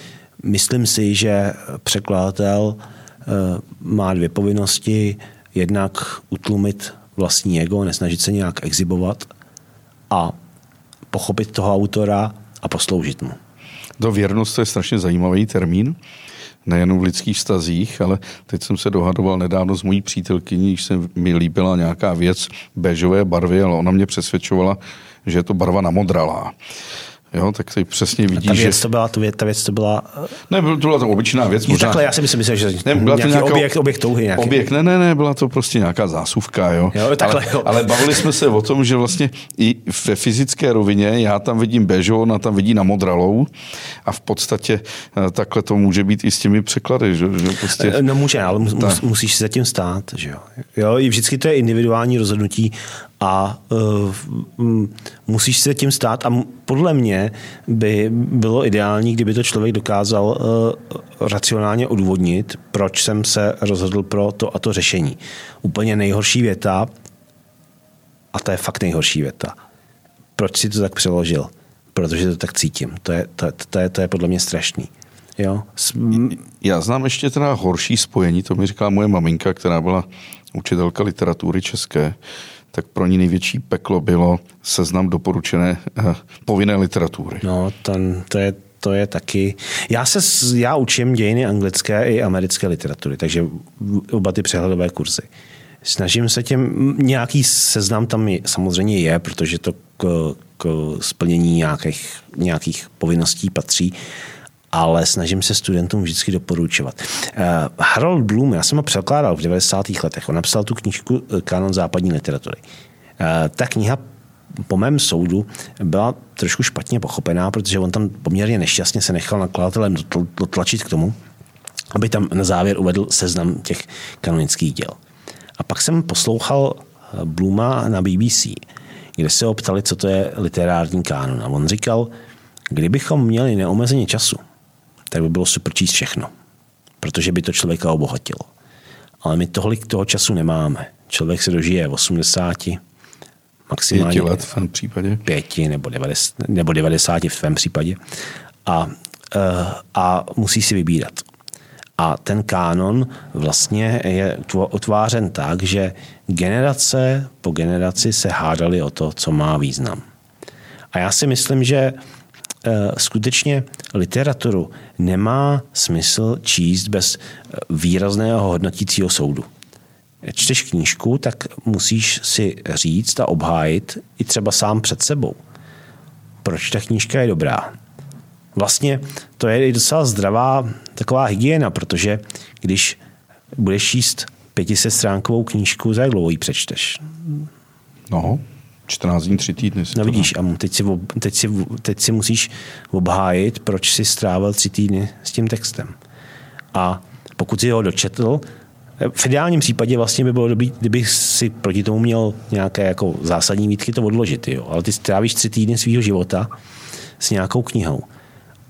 myslím si, že překladatel uh, má dvě povinnosti. Jednak utlumit vlastní ego, nesnažit se nějak exibovat a pochopit toho autora a posloužit mu. To věrnost to je strašně zajímavý termín nejen v lidských vztazích, ale teď jsem se dohadoval nedávno s mojí přítelkyní, když se mi líbila nějaká věc béžové barvy, ale ona mě přesvědčovala, že je to barva namodralá jo, tak tady přesně vidíš, ta věc že... to byla, ta věc, ta věc to byla... Ne, to byla to obyčejná věc. Možná... Takhle, já si myslím, že ne, byla to nějaká... objekt, objekt touhy nějaký. Objekt, ne, ne, ne, byla to prostě nějaká zásuvka, jo. jo takhle, ale, jo. ale, bavili jsme se o tom, že vlastně i ve fyzické rovině já tam vidím bežo, ona tam vidí na modralou a v podstatě eh, takhle to může být i s těmi překlady, že, že prostě... Eh, no může, ale mus, musíš se zatím stát, že jo. jo. I vždycky to je individuální rozhodnutí a uh, musíš se tím stát a podle mě by bylo ideální, kdyby to člověk dokázal uh, racionálně odůvodnit, proč jsem se rozhodl pro to a to řešení. Úplně nejhorší věta, a to je fakt nejhorší věta, proč si to tak přeložil? Protože to tak cítím. To je, to, to je, to je podle mě strašný. Jo? Já znám ještě teda horší spojení, to mi říkala moje maminka, která byla učitelka literatury české, tak pro ní největší peklo bylo seznam doporučené uh, povinné literatury. No, ten, to je to je taky... Já se já učím dějiny anglické i americké literatury, takže oba ty přehledové kurzy. Snažím se těm, nějaký seznam tam je, samozřejmě je, protože to k, k splnění nějakých, nějakých povinností patří, ale snažím se studentům vždycky doporučovat. Uh, Harold Bloom, já jsem ho překládal v 90. letech, on napsal tu knížku eh, Kanon západní literatury. Uh, ta kniha po mém soudu byla trošku špatně pochopená, protože on tam poměrně nešťastně se nechal nakladatelem dotlačit k tomu, aby tam na závěr uvedl seznam těch kanonických děl. A pak jsem poslouchal Bluma na BBC, kde se ho ptali, co to je literární kánon. A on říkal, kdybychom měli neomezeně času, tak by bylo super číst všechno, protože by to člověka obohatilo. Ale my tolik toho času nemáme. Člověk se dožije 80, maximálně pěti let v tvém případě. Pěti nebo 90, nebo 90 v tvém případě. A, eh, a musí si vybírat. A ten kánon vlastně je otvářen tak, že generace po generaci se hádali o to, co má význam. A já si myslím, že skutečně literaturu nemá smysl číst bez eh, výrazného hodnotícího soudu. Čteš knížku, tak musíš si říct a obhájit i třeba sám před sebou. Proč ta knížka je dobrá? Vlastně to je i docela zdravá taková hygiena, protože když budeš číst pětiset stránkovou knížku, za jak dlouho ji přečteš? No, 14 dní, 3 týdny. No vidíš, a teď si, teď, si, teď si musíš obhájit, proč si strávil tři týdny s tím textem. A pokud si ho dočetl, v ideálním případě vlastně by bylo dobrý, kdyby si proti tomu měl nějaké jako zásadní výtky to odložit, jo. ale ty strávíš tři týdny svého života s nějakou knihou.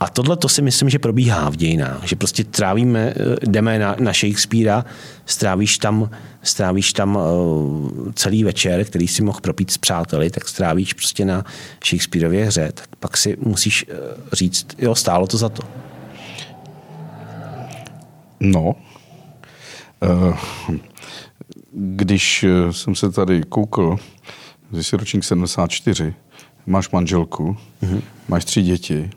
A tohle to si myslím, že probíhá v dějinách, že prostě trávíme, jdeme na, na Shakespearea, strávíš tam, strávíš tam uh, celý večer, který si mohl propít s přáteli, tak strávíš prostě na Shakespeareově hře, tak pak si musíš uh, říct, jo, stálo to za to. No, uh, když jsem se tady koukl, jsi ročník 74, máš manželku, mm-hmm. máš tři děti,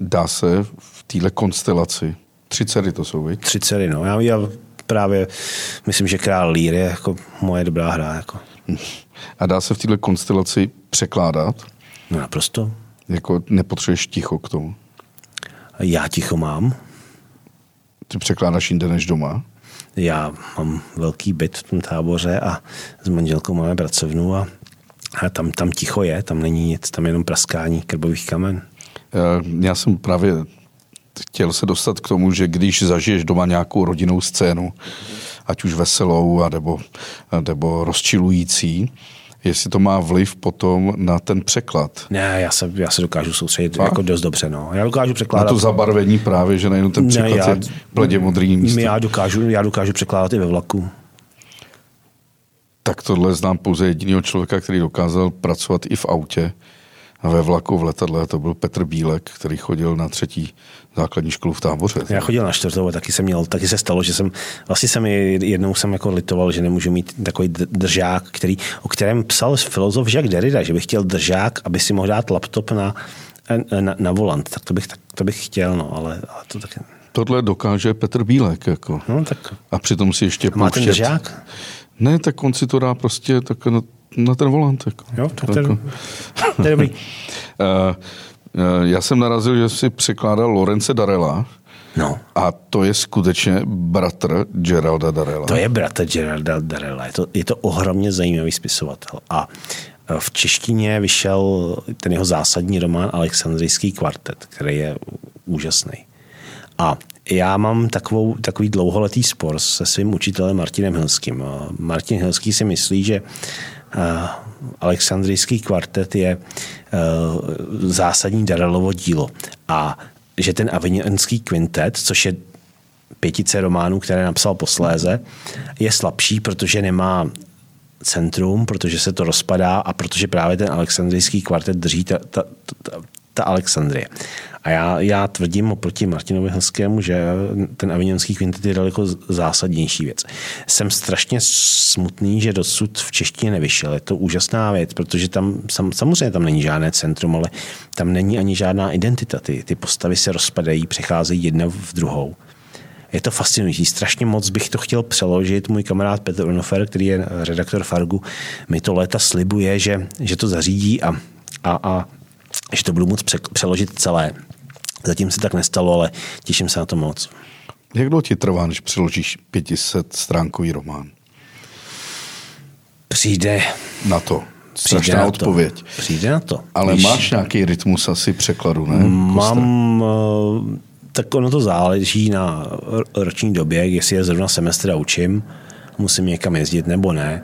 dá se v téhle konstelaci, tři dcery to jsou, viď? Tři dcery, no. Já, já právě myslím, že Král Lír je jako moje dobrá hra. Jako. A dá se v téhle konstelaci překládat? No naprosto. Jako nepotřebuješ ticho k tomu? Já ticho mám. Ty překládáš jinde než doma? Já mám velký byt v tom táboře a s manželkou máme pracovnu a, a tam, tam ticho je, tam není nic, tam je jenom praskání krbových kamen. Já jsem právě chtěl se dostat k tomu, že když zažiješ doma nějakou rodinnou scénu, ať už veselou, a nebo, a nebo rozčilující, jestli to má vliv potom na ten překlad. Ne, já se, já se dokážu soustředit a? jako dost dobře. No. Já dokážu překládat. Na to zabarvení právě, že nejenom ten překlad ne, já, je pledě modrý místo. Já dokážu, já dokážu překládat i ve vlaku. Tak tohle znám pouze jediného člověka, který dokázal pracovat i v autě ve vlaku v letadle, to byl Petr Bílek, který chodil na třetí základní školu v táboře. Já chodil na čtvrtou a taky jsem měl, taky se stalo, že jsem, vlastně jsem jednou jsem jako litoval, že nemůžu mít takový držák, který, o kterém psal filozof Jacques Derrida, že bych chtěl držák, aby si mohl dát laptop na, na, na volant. Tak to bych, tak, to bych chtěl, no, ale, ale to taky... Tohle dokáže Petr Bílek. Jako. No, tak... A přitom si ještě Má ten držák? Ne, tak on si to dá prostě tak na, na ten volant. Jako. Jo, tak to, jako. to je dobrý. uh, já jsem narazil, že si překládal Lorence Darela. No. A to je skutečně bratr Geralda Darela. To je bratr Geralda Darela. Je to, je to ohromně zajímavý spisovatel. A e, v češtině vyšel ten jeho zásadní román Alexandrijský kvartet, který je úžasný. A já mám takovou, takový dlouholetý spor se svým učitelem Martinem Hilským. Martin Hilský si myslí, že Alexandrijský kvartet je e, zásadní Darelovo dílo. A že ten Avignonský kvintet, což je pětice románů, které napsal posléze, je slabší, protože nemá centrum, protože se to rozpadá a protože právě ten alexandrijský kvartet drží ta, ta, ta, ta Alexandrie. A já, já tvrdím oproti Martinovi Helskému, že ten avignonský kvintet je daleko zásadnější věc. Jsem strašně smutný, že dosud v češtině nevyšel. Je to úžasná věc, protože tam sam, samozřejmě tam není žádné centrum, ale tam není ani žádná identita. Ty, ty postavy se rozpadají, přecházejí jedna v druhou. Je to fascinující. Strašně moc bych to chtěl přeložit. Můj kamarád Petr Onofer, který je redaktor Fargu, mi to léta slibuje, že, že to zařídí a, a, a že to budu moct přeložit celé. Zatím se tak nestalo, ale těším se na to moc. Jak dlouho ti trvá, než přeložíš 500 stránkový román? Přijde. Na to. Strašná na odpověď. To. Přijde na to. Ale Víš, máš nějaký rytmus asi překladu, ne? Mám, eh, tak ono to záleží na roční době, jestli je zrovna semestr a učím, musím někam jezdit nebo ne.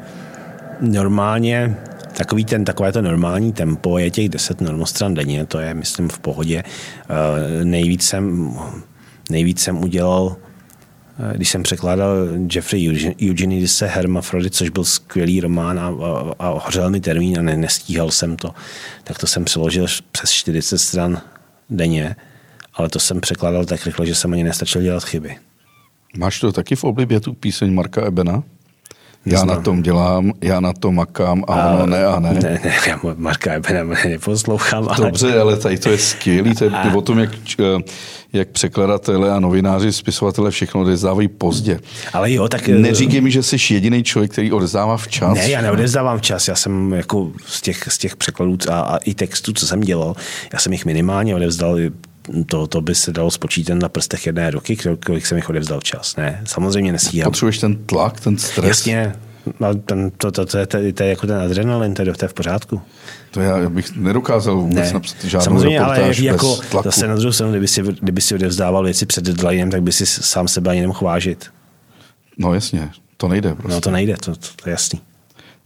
Normálně takový ten, takové to normální tempo je těch 10 normostran denně, to je, myslím, v pohodě. Eh, nejvíc jsem, nejvíc jsem udělal eh, když jsem překládal Jeffrey Eugenidise Hermafrodit, což byl skvělý román a, a, a hořel mi termín a ne, nestíhal jsem to, tak to jsem přeložil přes 40 stran denně, ale to jsem překládal tak rychle, že jsem ani nestačil dělat chyby. Máš to taky v oblibě, tu píseň Marka Ebena? Já na tom dělám, já na tom makám a, a ono ne a ne. Ne, ne, já Marka Ebena neposlouchám. Ale... Dobře, ale tady to je skvělý, to je a... o tom, jak, eh, jak překladatelé a novináři, spisovatele všechno odezdávají pozdě. Ale jo, tak... Neříkej mi, že jsi jediný člověk, který odezdává včas. Ne, já neodezdávám včas, já jsem jako z těch, z těch překladů a, a i textů, co jsem dělal, já jsem jich minimálně odevzdal to, to by se dalo spočítat na prstech jedné ruky, kolik jsem jich odevzdal včas. Ne, samozřejmě nestíhám. Potřebuješ ten tlak, ten stres? Jasně, No, ten, to, to, to, to, to, je jako ten adrenalin, to je, to je v pořádku. To já bych nedokázal vůbec ne. napsat žádnou Samozřejmě, ale bez jako, tlaku. zase na druhou stranu, kdyby si, kdyby si odevzdával věci před deadlinem, tak by si sám sebe ani nemohl vážit. No jasně, to nejde prostě. No to nejde, to, to, to je jasný.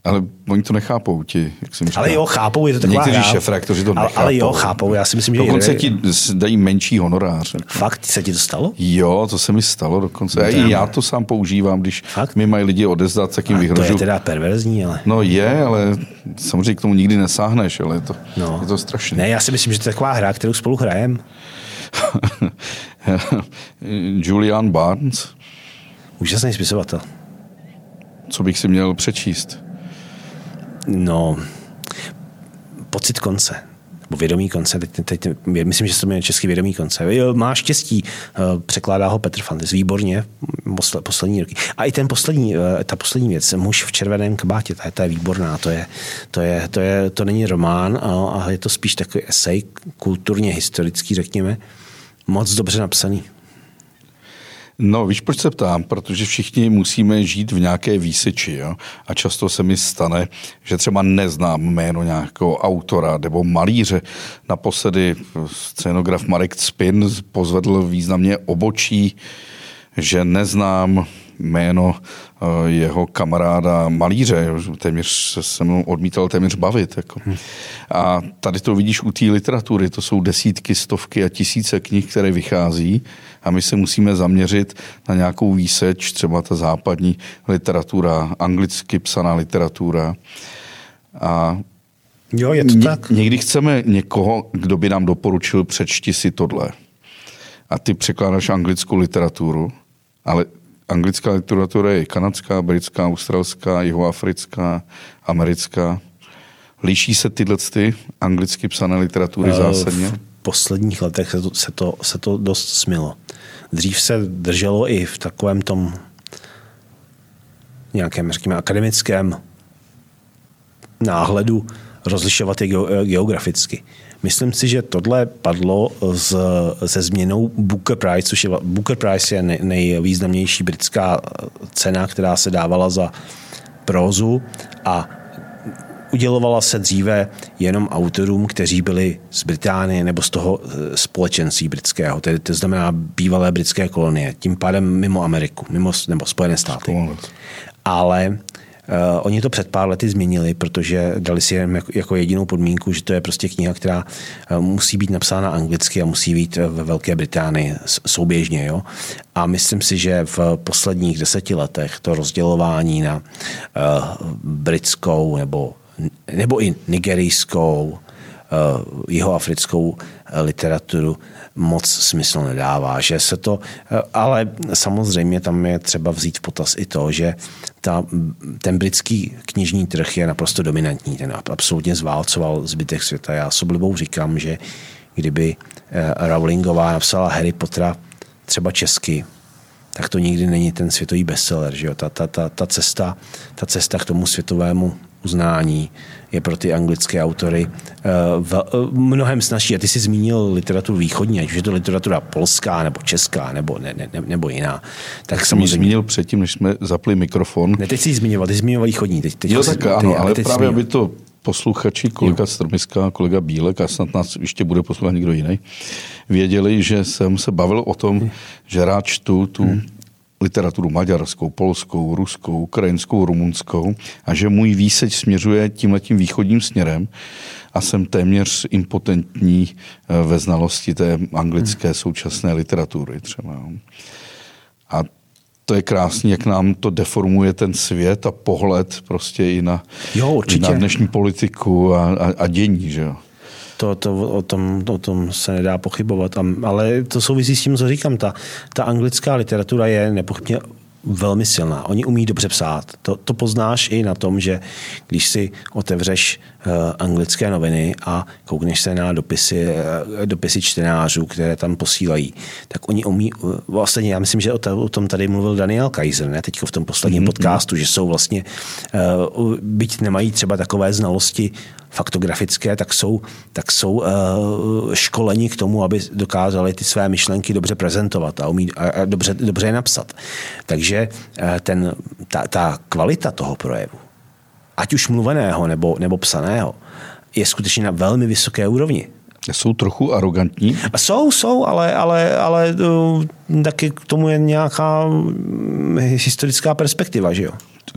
Ale oni to nechápou, ti, jak jsem říkal. Ale jo, chápou, je to taková Někteří hra. šefredaktoři to nechápou. ale jo, chápou, já si myslím, že Dokonce ti dají menší honorář. Fakt, se ti to stalo? Jo, to se mi stalo dokonce. A No je- já to sám používám, když Fakt? mi mají lidi odezdat, tak jim To je vyhrožu. teda perverzní, ale... No je, ale samozřejmě k tomu nikdy nesáhneš, ale je to, No. je to strašné. Ne, já si myslím, že to je taková hra, kterou spolu hrajem. Julian Barnes, Úžasný spisovatel. co bych si měl přečíst? No, pocit konce. Nebo vědomý konce, teď, teď, myslím, že se to jmenuje český vědomý konce. Jo, Má štěstí, eh, překládá ho Petr Fantis, výborně, posle- poslední roky. A i ten poslední, eh, ta poslední věc, muž v červeném kabátě, ta je, ta je výborná, to, je, to, je, to, je, to není román, a, a je to spíš takový esej, kulturně historický, řekněme, moc dobře napsaný. No, víš, proč se ptám? Protože všichni musíme žít v nějaké výseči. Jo? A často se mi stane, že třeba neznám jméno nějakého autora nebo malíře. Naposledy scénograf Marek Spin pozvedl významně obočí, že neznám jméno eh, jeho kamaráda malíře, téměř se se mnou odmítal téměř bavit. Jako. A tady to vidíš u té literatury, to jsou desítky, stovky a tisíce knih, které vychází a my se musíme zaměřit na nějakou výseč, třeba ta západní literatura, anglicky psaná literatura. A Jo, je to Ně- tak. Někdy chceme někoho, kdo by nám doporučil, přečti si tohle. A ty překládáš anglickou literaturu, ale anglická literatura je kanadská, britská, australská, jihoafrická, americká. Liší se tyhle ty anglicky psané literatury Eh, zásadně? V posledních letech se to, se, to, se to dost smilo. Dřív se drželo i v takovém tom nějakém, řekněme, akademickém náhledu rozlišovat je geo- geograficky. Myslím si, že tohle padlo z, se změnou Booker Prize, což je, Booker Prize je nej, nejvýznamnější britská cena, která se dávala za prózu a udělovala se dříve jenom autorům, kteří byli z Británie nebo z toho eh, společenství britského, tedy to znamená bývalé britské kolonie, tím pádem mimo Ameriku, mimo, nebo Spojené státy. Ale Uh, oni to před pár lety změnili, protože dali si jen jako, jako jedinou podmínku, že to je prostě kniha, která uh, musí být napsána anglicky a musí být ve Velké Británii souběžně. Jo? A myslím si, že v posledních deseti letech to rozdělování na uh, britskou nebo, nebo i nigerijskou, uh, jihoafrickou eh, literaturu moc smysl nedává. Že se to, eh, ale samozřejmě tam je třeba vzít v potaz i to, že ta, ten britský knižní trh je naprosto dominantní. Ten absolutně zválcoval zbytek světa. Já s oblibou říkám, že kdyby eh, Rowlingová napsala Harry Pottera třeba česky, tak to nikdy není ten světový bestseller. Že jo? Ta, ta, ta, ta, cesta, ta cesta k tomu světovému uznání je pro ty anglické autory uh, v, uh, mnohem snažší. A ty jsi zmínil literaturu východní, ať už je to literatura polská, nebo česká, nebo, ne, ne, ne, nebo jiná. Tak Jsem samozřejmě... zmínil předtím, než jsme zapli mikrofon. Ne, teď jsi zmiňoval, ty jsi zmiňoval východní. Teď, teď Jo, jsi- tak ty- ano, ale teď jsi právě, aby to posluchači, kolega Strmiska, kolega Bílek a snad nás ještě bude poslouchat někdo jiný, věděli, že jsem se bavil o tom, že rád čtu tu Hmm. Literaturu maďarskou, polskou, ruskou, ukrajinskou, rumunskou a že můj výseč směřuje tímhletím východním směrem a jsem téměř impotentní eh, ve znalosti té anglické současné literatury třeba. A to je krásný, jak nám to deformuje ten svět a pohled prostě i na, Jo, určitě. i na dnešní politiku a, a, a dění. Že jo. To, to, o, tom, o tom se nedá pochybovat, ale to souvisí s tím, co říkám. Ta, ta anglická literatura je nepochybně velmi silná. Oni umí dobře psát. To, to poznáš i na tom, že když si otevřeš uh, anglické noviny a koukneš se na dopisy, uh, dopisy čtenářů, které tam posílají, tak oni umí, uh, vlastně já myslím, že o, to, o tom tady mluvil Daniel Kaiser, ne, teď v tom posledním mm-hmm. podcastu, že jsou vlastně, uh, byť nemají třeba takové znalosti faktografické, tak jsou, tak jsou uh, školeni k tomu, aby dokázali ty své myšlenky dobře prezentovat a, umí, a, a dobře, dobře je napsat. Takže uh, ten, ta, ta kvalita toho projevu, ať už mluveného nebo, nebo psaného, je skutečně na velmi vysoké úrovni. Jsou trochu arrogantní? Jsou, jsou, ale, ale, ale uh, taky k tomu je nějaká mm, historická perspektiva, že jo?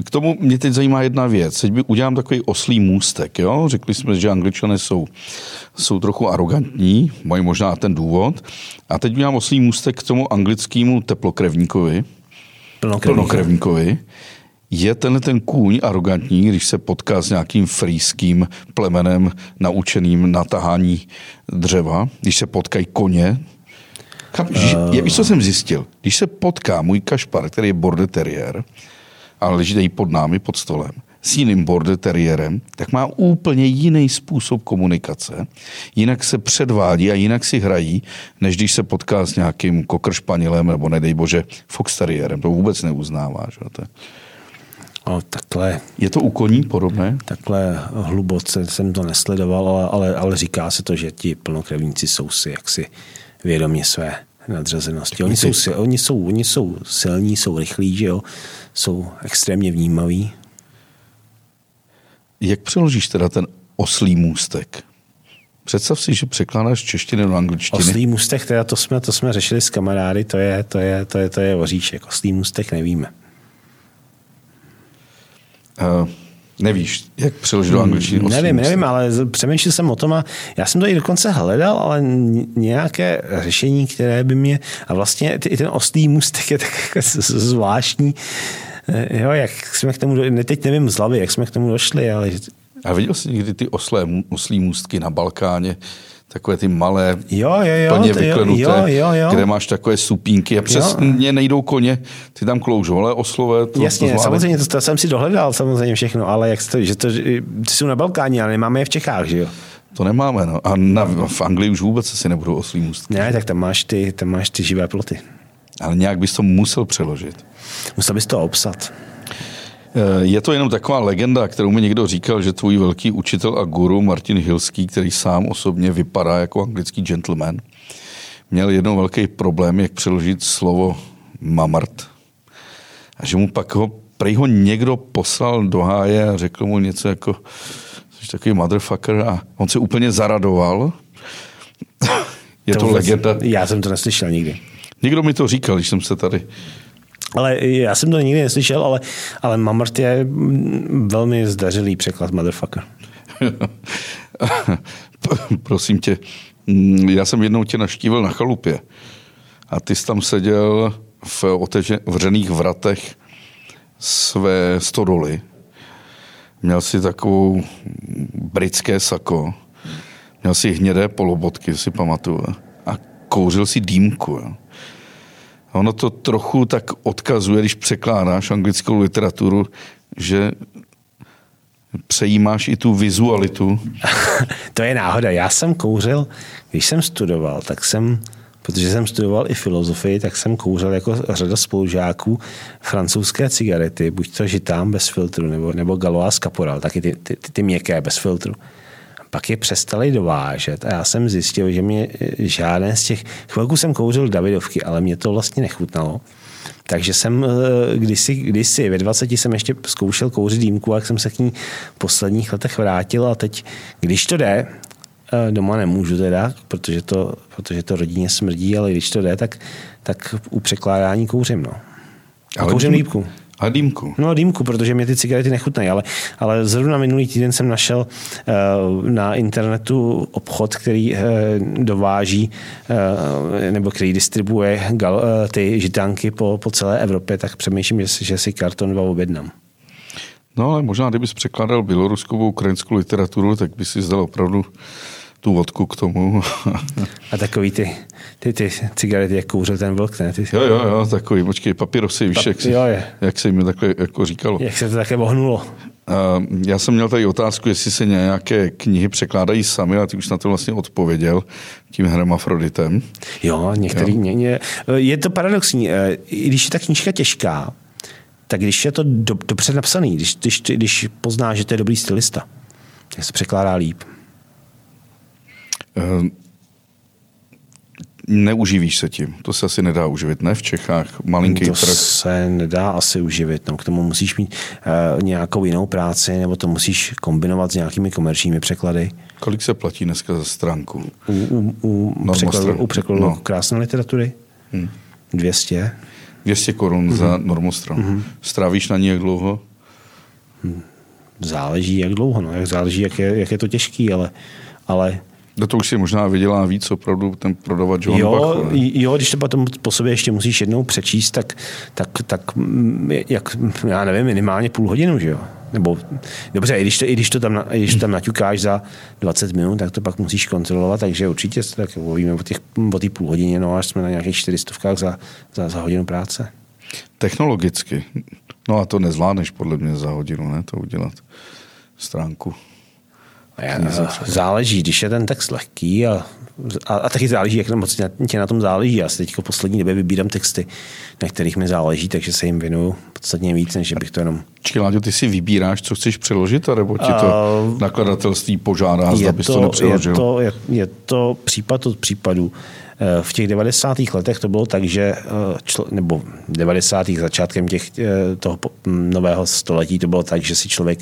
K tomu mě teď zajímá jedna věc. Teď by udělám takový oslý můstek. Jo? Řekli jsme, že angličané jsou, jsou trochu arrogantní, mají možná ten důvod. A teď udělám oslý můstek k tomu anglickému teplokrevníkovi. Plnokrevníkovi. Plnokrevníkovi. Je tenhle ten kůň arrogantní, když se potká s nějakým frýským plemenem naučeným na tahání dřeva, když se potkají koně? Chápeš, uh... víš, co jsem zjistil? Když se potká můj kašpar, který je border terrier, ale leží tady pod námi, pod stolem, s jiným border terriérem, tak má úplně jiný způsob komunikace. Jinak se předvádí a jinak si hrají, než když se potká s nějakým kokršpanilem nebo nedej bože fox terriérem. To vůbec neuznává. Že? To je... No, takhle, je to u koní podobné? Takhle hluboce jsem to nesledoval, ale, ale, ale říká se to, že ti plnokrevníci jsou si jaksi vědomě své nadřazenosti. Oni jsou, oni, jsou, oni jsou silní, jsou rychlí, že jo? jsou extrémně vnímaví. Jak přeložíš teda ten oslý můstek? Představ si, že překládáš češtiny do angličtiny. Oslý můstek, teda to jsme, to jsme řešili s kamarády, to je, to je, to je, to je oříšek. Oslý můstek nevíme. Uh, nevíš, jak přeložit do angličtiny? Nevím, můstek. nevím, ale přemýšlel jsem o tom a já jsem to i dokonce hledal, ale nějaké řešení, které by mě... A vlastně i ten oslý můstek je tak zvláštní. Jo, jak jsme k tomu... Teď nevím z hlavy, jak jsme k tomu došli, ale... A viděl jsi někdy ty oslé, oslý můstky na Balkáně? Takové ty malé, jo, jo, jo, plně vyklenuté, jo, jo, jo. kde máš takové supínky a přesně nejdou koně, ty tam kloužou, ale oslové to Jasně, to samozřejmě, to, to, jsem si dohledal samozřejmě všechno, ale jak to, že to, ty jsou na Balkáně, ale nemáme je v Čechách, že jo? To nemáme, no. A na, v Anglii už vůbec si nebudou oslý můstky. Ne, tak tam máš ty, tam máš ty živé ploty. Ale nějak bys to musel přeložit. Musel bys to obsat. Eh, je to jenom taková legenda, kterou mi někdo říkal, že tvůj velký učitel a guru Martin Hilský, který sám osobně vypadá jako anglický gentleman, měl jednou velký problém, jak přeložit slovo mamart. A že mu pak ho, prej ho někdo poslal do háje a řekl mu něco jako jsi takový motherfucker a on se úplně zaradoval. Je to, to legenda. Já jsem to neslyšel nikdy. Někdo mi to říkal, když jsem se tady ale já jsem to nikdy neslyšel, ale, ale Mamrt je velmi zdařilý překlad motherfucker. Prosím tě, mm, já jsem jednou tě naštívil na chalupě a ty jsi tam seděl v otevřených vratech své stodoly. Měl si takovou britské sako, měl si hnědé polobotky, si pamatuju, a kouřil si dýmku. Jo. Ono to trochu tak odkazuje, když překládáš anglickou literaturu, že přejímáš i tu vizualitu. to je náhoda. Já jsem kouřil, když jsem studoval, tak jsem, protože jsem studoval i filozofii, tak jsem kouřil jako řada spolužáků francouzské cigarety, buď to žitám bez filtru, nebo, nebo Galois Caporal, taky ty, ty, ty, ty měkké bez filtru pak je přestali dovážet a já jsem zjistil, že mě eh, žádné z těch, chvilku jsem kouřil Davidovky, ale mě to vlastně nechutnalo. Takže jsem eh, kdysi, kdysi ve 20 jsem ještě zkoušel kouřit dýmku, a jak jsem se k ní v posledních letech vrátil a teď, když to jde, eh, doma nemůžu teda, protože to, protože to rodině smrdí, ale když to jde, tak, tak u překládání kouřím. No. A kouřím lípku. A dýmku. No dýmku, protože mě ty cigarety nechutnají, ale, ale zrovna minulý týden jsem našel uh, na internetu obchod, který uh, dováží uh, nebo který distribuje gal, uh, ty žitánky po, po celé Evropě, tak přemýšlím, že, že si karton dva objednám. No ale možná, kdybys překládal běloruskou ukrajinskou literaturu, tak by si zdal opravdu tu vodku k tomu. A takový ty, ty, ty cigarety, jak kouřil ten vlk, ne? Ty... Jo, jo, jo, takový, počkej, papírosy, víš, jak, si, jo, je. jak se jim takhle jako říkalo. Jak se to také ohnulo. A já jsem měl tady otázku, jestli se nějaké knihy překládají sami, a ty už na to vlastně odpověděl tím hermafroditem. Jo, některý, jo. Ně, ně, je to paradoxní. E, I když je ta knížka těžká, tak když je to do, dobře napsaný, když, když, když pozná, že to je dobrý stylista, Jak se překládá líp? Uh, neuživíš se tím. To se asi nedá uživit, ne? V Čechách malinký to trh. se nedá asi uživit. No, k tomu musíš mít uh, nějakou jinou práci, nebo to musíš kombinovat s nějakými komerčními překlady. Kolik se platí dneska za stránku? U, u, u překladu, u překladu no. krásné literatury? Hmm. 200. 200 korun mm-hmm. za normostran. Mm-hmm. Strávíš na ní jak dlouho? Záleží, jak dlouho. No. Jak záleží, jak je, jak je to těžký, ale, ale No to už si možná vydělá víc opravdu ten prodavač John jo, Bachu, jo, když to potom po sobě ještě musíš jednou přečíst, tak, tak, tak mm, jak, já nevím, minimálně půl hodinu, že jo? Nebo, dobře, i když to, i když to tam, i když to tam naťukáš za 20 minut, tak to pak musíš kontrolovat, takže určitě se tak mluvíme o, těch, o té půl hodině, no až jsme na nějakých 400 za, za, za hodinu práce. Technologicky. No a to nezvládneš podle mě za hodinu, ne, to udělat stránku. Záleží, když je ten text lehký a, a, a taky záleží, jak moc tě na tom záleží. Já si teď v poslední době vybírám texty, na kterých mi záleží, takže se jim věnuju podstatně víc, než bych to jenom... Čekaj, Láďo, ty si vybíráš, co chceš přeložit, nebo ti to uh, nakladatelství požádá, zda bys to, to nepřeložil? Je to, je, je to případ od případu. V těch 90. letech to bylo tak, že člo, nebo 90. začátkem těch, eh, toho nového století to bylo tak, že si člověk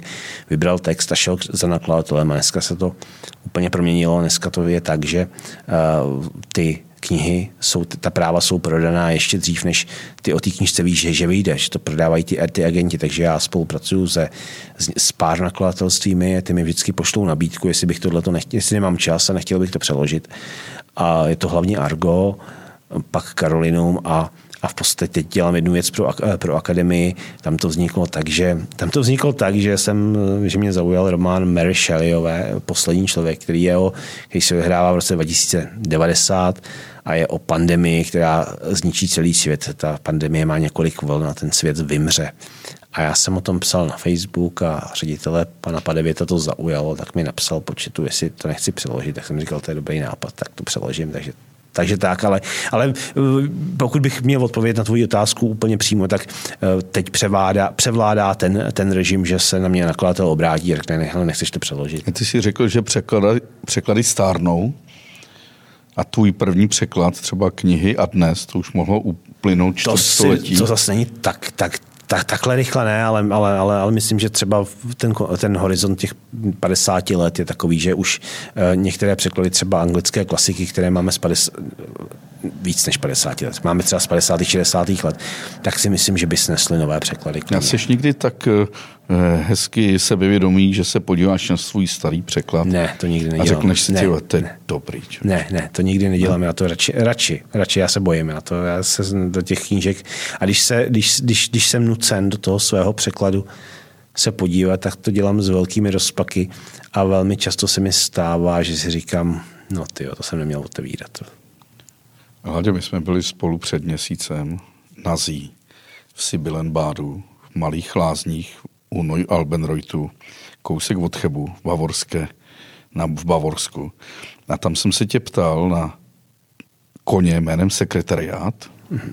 vybral text a šel za nakladatelem a dneska se to úplně proměnilo. Dneska to je tak, že eh, ty knihy, jsou, ta práva jsou prodaná ještě dřív, než ty o té knižce víš, že, že vyjdeš. To prodávají ty, ty agenti, takže já spolupracuju se, s, s pár nakladatelstvími, ty mi vždycky pošlou nabídku, jestli bych tohle nechtěl, jestli nemám čas a nechtěl bych to přeložit. A je to hlavně Argo, pak Karolinum a a v podstatě teď dělám jednu věc pro, pro akademii. Tam to vzniklo tak, že, tam to vzniklo tak, že, jsem, že mě zaujal román Mary Shelleyové, Poslední člověk, který, je o, který se vyhrává v roce 2090 a je o pandemii, která zničí celý svět. Ta pandemie má několik vln a ten svět vymře. A já jsem o tom psal na Facebook a ředitele pana Padevěta to zaujalo, tak mi napsal početu, jestli to nechci přeložit. Tak jsem říkal, to je dobrý nápad, tak to přeložím. Takže takže tak, ale, ale eh, pokud bych měl odpovědět na tvoji otázku úplně přímo, tak eh, teď převládá, převládá ten, ten režim, že se na mě nakladatel obrátí a řekne, ne, nechceš to přeložit. Ty jsi řekl, že překlady, překlady stárnou a tvůj první překlad třeba knihy a dnes, to už mohlo uplynout čtvrtstoletí. To, to zase není tak, tak, tak, takhle rychle ne, ale, ale, ale, ale myslím, že třeba ten, ten horizont těch 50 let je takový, že už uh, některé překlady třeba anglické klasiky, které máme z 50, víc než 50 let, máme třeba z 50. 60. let, tak si myslím, že by snesly nové překlady. Já jsi někdy tak uh, hezky sebevědomý, že se podíváš na svůj starý překlad. Ne, to nikdy nedělám. A řekneš si, ne, tyhle, to je ne, dobrý. Čo? Ne, ne, to nikdy nedělám, já to radši, radši, radši já se bojím, já to, já se do těch knížek, a když, se, když, když, když jsem nucen do toho svého překladu se podívat, tak to dělám s velkými rozpaky a velmi často se mi stává, že si říkám, no ty, to jsem neměl otevírat. Hladě, my jsme byli spolu před měsícem nazí v Sibilenbádu, v malých lázních u Noj Albenreutu, kousek od Chebu, v Bavorské, na, v Bavorsku. A tam jsem se tě ptal na koně jménem sekretariát, mm-hmm.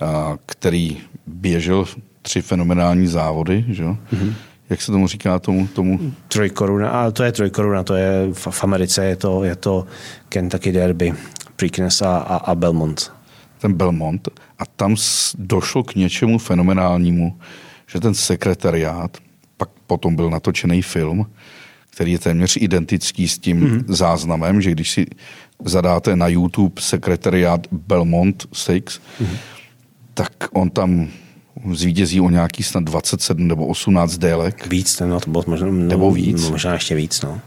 a, který běžel tři fenomenální závody, že? Mm-hmm. Jak se tomu říká tomu? tomu? Trojkoruna, a to je trojkoruna, to je v, v Americe, je to, je to Kentucky Derby, Preakness a, a, a Belmont. Ten Belmont. A tam došlo k něčemu fenomenálnímu, že ten sekretariát, pak potom byl natočený film, který je téměř identický s tím mm-hmm. záznamem, že když si zadáte na YouTube sekretariát Belmont Stakes, mm-hmm. tak on tam zvítězí o nějaký snad 27 nebo 18 délek. Víc, no, to bylo možná, no, nebo víc. Možná ještě víc, no.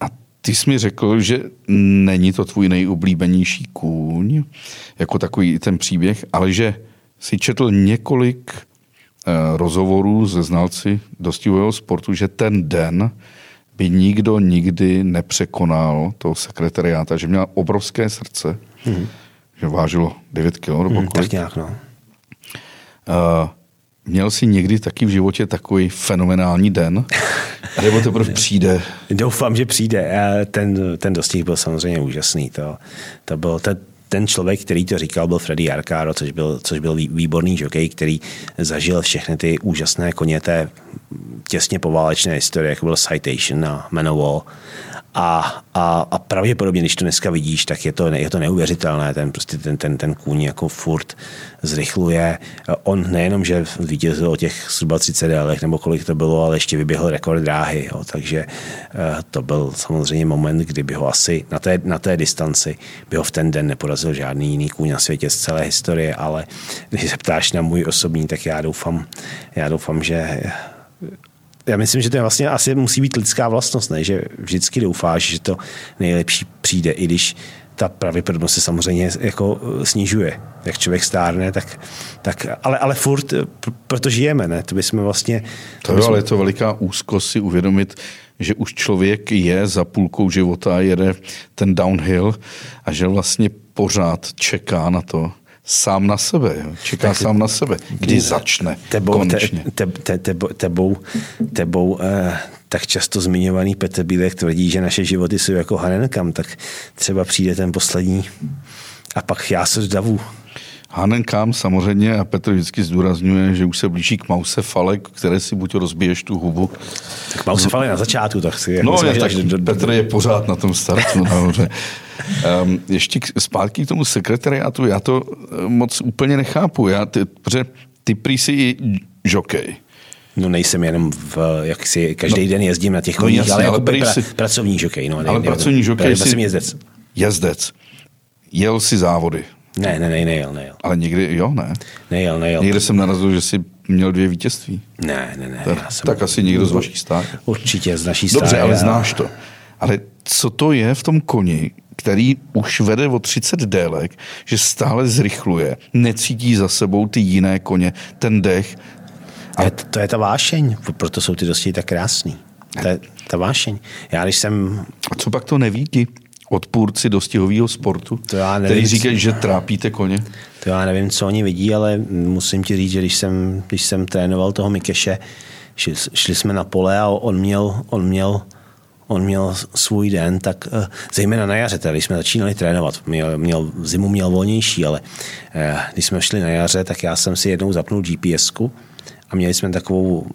A ty jsi mi řekl, že není to tvůj nejoblíbenější kůň, jako takový ten příběh, ale že si četl několik rozhovorů ze znalci dostivého sportu, že ten den by nikdo nikdy nepřekonal toho sekretariáta, že měl obrovské srdce, mm-hmm. že vážilo 9 kg nebo mm, Tak nějak, no. Uh, měl jsi někdy taky v životě takový fenomenální den? Nebo teprve přijde? Doufám, že přijde. Ten, ten dostih byl samozřejmě úžasný. To, to byl ten, ten člověk, který to říkal, byl Freddy Arcaro, což byl, což byl výborný žokej, který zažil všechny ty úžasné koně té těsně poválečné historie, jako byl Citation a Manowar. A, a, a pravděpodobně, když to dneska vidíš, tak je to, je to neuvěřitelné. Ten, prostě ten, ten, ten kůň jako furt zrychluje. On nejenom, že vítězil o těch zhruba 30 délech, nebo kolik to bylo, ale ještě vyběhl rekord dráhy. Jo. Takže eh, to byl samozřejmě moment, kdy by ho asi na té, na té distanci by ho v ten den neporazil žádný jiný kůň na světě z celé historie, ale když se ptáš na můj osobní, tak já doufám, já doufám, že já myslím, že to je vlastně asi musí být lidská vlastnost, ne? že vždycky doufáš, že to nejlepší přijde, i když ta pravděpodobnost se samozřejmě jako snižuje. Jak člověk stárne, tak, tak ale, ale furt, eh, proto žijeme, ne? To bychom vlastně... To, bychom... ale je to veliká úzkost si uvědomit, že už člověk je za půlkou života a jede ten downhill a že vlastně pořád čeká na to, sám na sebe. Jo. Čeká tak, sám na sebe. Kdy začne tebou, konečně. Te, te, te, tebou, tebou, tebou eh, tak často zmiňovaný Petr Bílek tvrdí, že naše životy jsou jako Hanenkam, tak třeba přijde ten poslední a pak já se zdavu. Hanenkam samozřejmě a Petr vždycky zdůrazňuje, že už se blíží k Mause Fale, které si buď rozbiješ tu hubu. Tak Mause Fale na začátku, tak si... No, je, tak do, do, Petr je pořád na tom startu. nahoře. Um, ještě k, zpátky k tomu sekretariátu, já to eh, moc úplně nechápu. Já, ty, protože ty prý si i žokej. No nejsem jenom v, jak si každý no, den jezdím na těch koních, no jasně, ale, ale jako pra, si, pracovní žokej. No, ale pracovní žokej si, jezdec. Jezdec. Jel si závody. Ne, ne, ne, nejel, nejel. Ale někdy, jo, ne? Nejel, nejel. Někde jsem narazil, že jsi měl dvě vítězství. Ne, ne, ne. Tak, jsem tak asi někdo z vaší stáje. Určitě z naší stáje. Dobře, ale znáš to. Ale co to je v tom koni, který už vede o 30 délek, že stále zrychluje, necítí za sebou ty jiné koně, ten dech. A... Je, to je ta vášeň, proto jsou ty dosti tak krásný. To je ta vášeň. Já když jsem... A co pak to nevidí? odpůrci dostihového sportu, to já nevím, který říkají, že trápíte koně? To já nevím, co oni vidí, ale musím ti říct, že když jsem, když jsem trénoval toho Mikeše, šli, šli jsme na pole a on měl, on měl on měl svůj den, tak eh, zejména na jaře, teda, když jsme začínali trénovat, měl, měl, zimu měl volnější, ale eh, když jsme šli na jaře, tak já jsem si jednou zapnul GPSku a měli jsme takovou,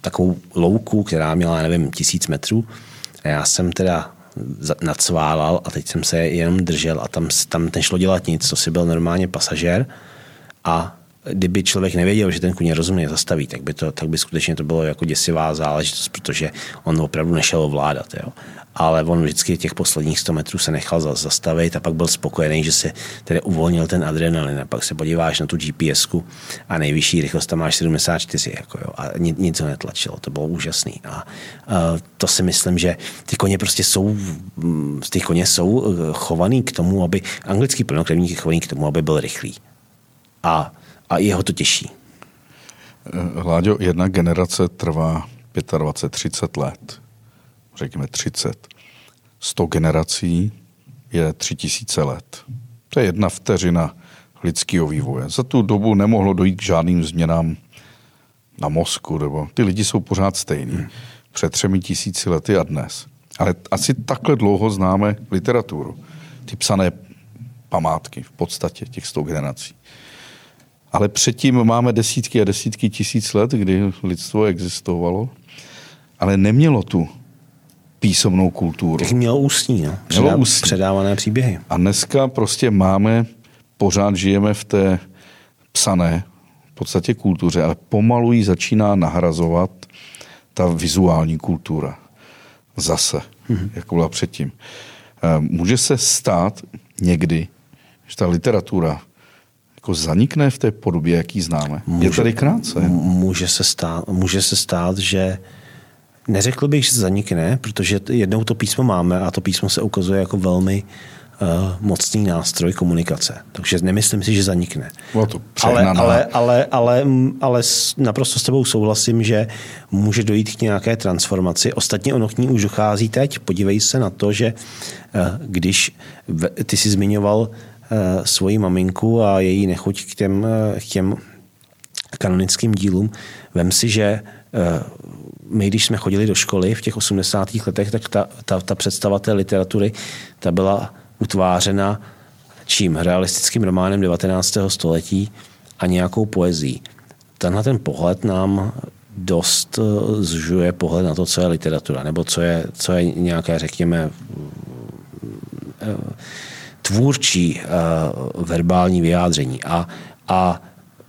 takovou louku, která měla, nevím, tisíc metrů. A já jsem teda nadsválal a teď jsem se jenom držel a tam, tam nešlo dělat nic, to si byl normálně pasažér. A kdyby člověk nevěděl, že ten kůň rozumně zastaví, tak by, to, tak by skutečně to bylo jako děsivá záležitost, protože on opravdu nešel ovládat. Jo. Ale on vždycky těch posledních 100 metrů se nechal zastavit a pak byl spokojený, že se tedy uvolnil ten adrenalin. A pak se podíváš na tu gps a nejvyšší rychlost tam máš 74 jako jo, a nic ho netlačilo. To bylo úžasný. A, a to si myslím, že ty koně prostě jsou, ty koně jsou eh, chovaný k tomu, aby, anglický plnokrevník je chovaný k tomu, aby byl rychlý. A a jeho to těší. Hláďo, jedna generace trvá 25-30 let. Řekněme 30. 100 generací je 3000 let. To je jedna vteřina lidského vývoje. Za tu dobu nemohlo dojít k žádným změnám na mozku, nebo ty lidi jsou pořád stejní. Hmm. Před třemi tisíci lety a dnes. Ale asi takhle dlouho známe literaturu. Ty psané památky v podstatě těch 100 generací. Ale předtím máme desítky a desítky tisíc let, kdy lidstvo existovalo, ale nemělo tu písomnou kulturu. Tak mělo ústní, no. Mělo ústní. Předávané příběhy. A dneska prostě máme, pořád žijeme v té psané v podstatě kultuře, ale pomalu ji začíná nahrazovat ta vizuální kultura. Zase, mm-hmm. jako byla předtím. Eh, může se stát někdy, že ta literatura jako zanikne v té podobě, jaký známe. Může, je tady krátce. Může se, stát, může se stát, že neřekl bych, že zanikne, protože jednou to písmo máme a to písmo se ukazuje jako velmi uh, mocný nástroj komunikace. Takže nemyslím si, že zanikne. to ale, ale, ale, ale, ale naprosto s tebou souhlasím, že může dojít k nějaké transformaci. Ostatně ono k ní už dochází teď. Podívej se na to, že uh, když v, ty jsi zmiňoval svoji maminku a její nechuť k těm, eh, k těm kanonickým dílům. Vem si, že eh, my, když jsme chodili do školy v těch 80. letech, tak ta, ta, ta představa té literatury ta byla utvářena čím? Realistickým románem 19. století a nějakou poezí. Tenhle ten pohled nám dost eh, zžuje pohled na to, co je literatura, nebo co je, co je nějaké, řekněme, eh, tvůrčí uh, verbální vyjádření. A, a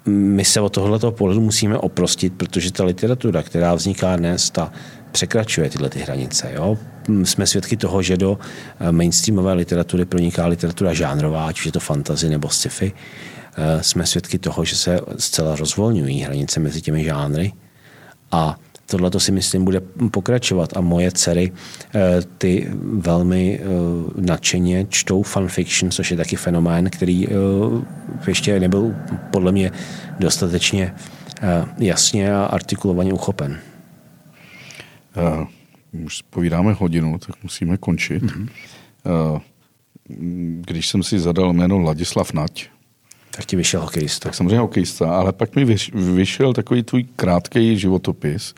my se od tohoto pohledu musíme oprostit, protože ta literatura, která vzniká dnes, ta překračuje tyhle ty hranice. Jo? Jsme svědky toho, že do mainstreamové literatury proniká literatura žánrová, ať je to fantasy nebo sci-fi. Jsme svědky toho, že se zcela rozvolňují hranice mezi těmi žánry a tohle to si myslím bude pokračovat a moje dcery eh, ty velmi eh, nadšeně čtou fanfiction, což je taky fenomén, který eh, ještě nebyl podle mě dostatečně jasně a artikulovaně uchopen. Už povídáme hodinu, tak musíme končit. Mm-hmm. Když jsem si zadal jméno Ladislav Nať, tak ti vyšel hokejista. Tak samozřejmě hokejista, ale pak mi vyšel takový tvůj krátký životopis,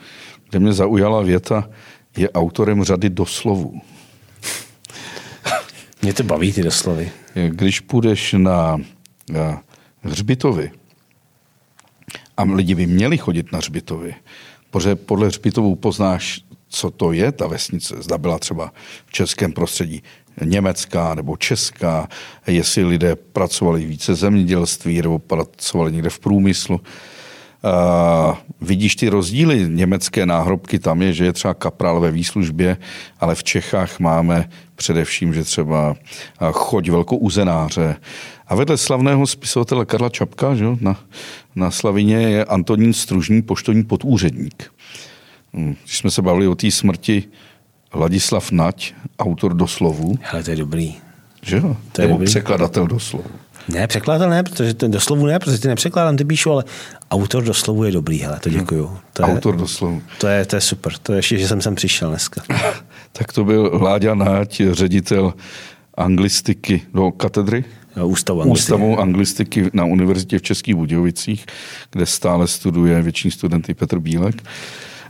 kde mě zaujala věta, je autorem řady doslovů. Mě to baví ty doslovy. Když půjdeš na, na hřbitovy, a lidi by měli chodit na hřbitovy, protože podle hřbitovů poznáš, co to je ta vesnice. Zda byla třeba v českém prostředí německá nebo česká, jestli lidé pracovali více zemědělství nebo pracovali někde v průmyslu. Uh, vidíš ty rozdíly, německé náhrobky, tam je, že je třeba kaprál ve výslužbě, ale v Čechách máme především, že třeba choď velkou uzenáře. A vedle slavného spisovatele Karla Čapka že, na, na Slavině je Antonín Stružný, poštovní podúředník. Hm, když jsme se bavili o té smrti Ladislav Nať, autor doslovu. Ale to je dobrý. Že jo? To je Nebo dobrý. překladatel doslovu. Ne, překladatel ne, protože ten doslovu ne, protože ty nepřekládám, ty píšu, ale autor doslovu je dobrý, hele, to děkuju. To je, autor doslovu. To je, to je super, to je ještě, že jsem sem přišel dneska. tak to byl Láďa Náť, ředitel anglistiky do katedry? Ústavu anglistiky. Ústavu anglistiky na univerzitě v Českých Budějovicích, kde stále studuje většiní studenty Petr Bílek.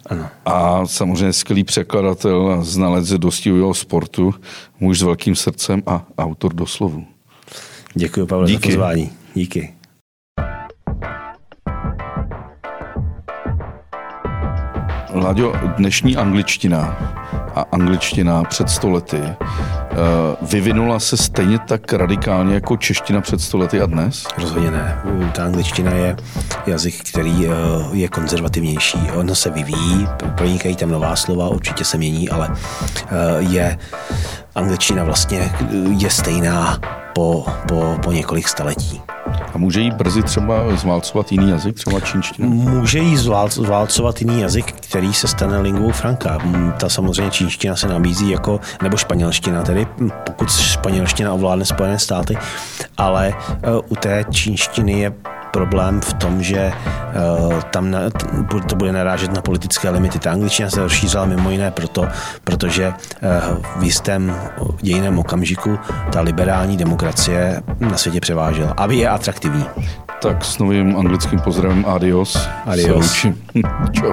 Ano. A samozřejmě skvělý překladatel a znalec dostihujého sportu, muž s velkým srdcem a autor doslovu. Děkuji, Pavel, Díky. za pozvání. Díky. Láďo, dnešní angličtina a angličtina před stolety Eh, vyvinula se stejně tak radikálně jako čeština před stolety a dnes? Rozhodně ne. Ta angličtina je jazyk, který eh, je konzervativnější. Ono se vyvíjí, pronikají tam nová slova, určitě se mění, ale eh, je angličtina vlastně je stejná po, po, po několik staletí. A může jí brzy třeba zválcovat jiný jazyk, třeba čínština? Může jí zválcovat jiný jazyk, který se stane lingvou franka. Ta samozřejmě čínština se nabízí jako, nebo španělština tedy, pokud španělština ovládne Spojené státy, ale u té čínštiny je problém v tom, že uh, tam na, to bude narážet na politické limity. Ta angličtina se rozšířila mimo jiné proto, protože uh, v jistém dějiném okamžiku ta liberální demokracie na světě převážela. Aby je atraktivní. Tak s novým anglickým pozdravem adios. Adios. Čau.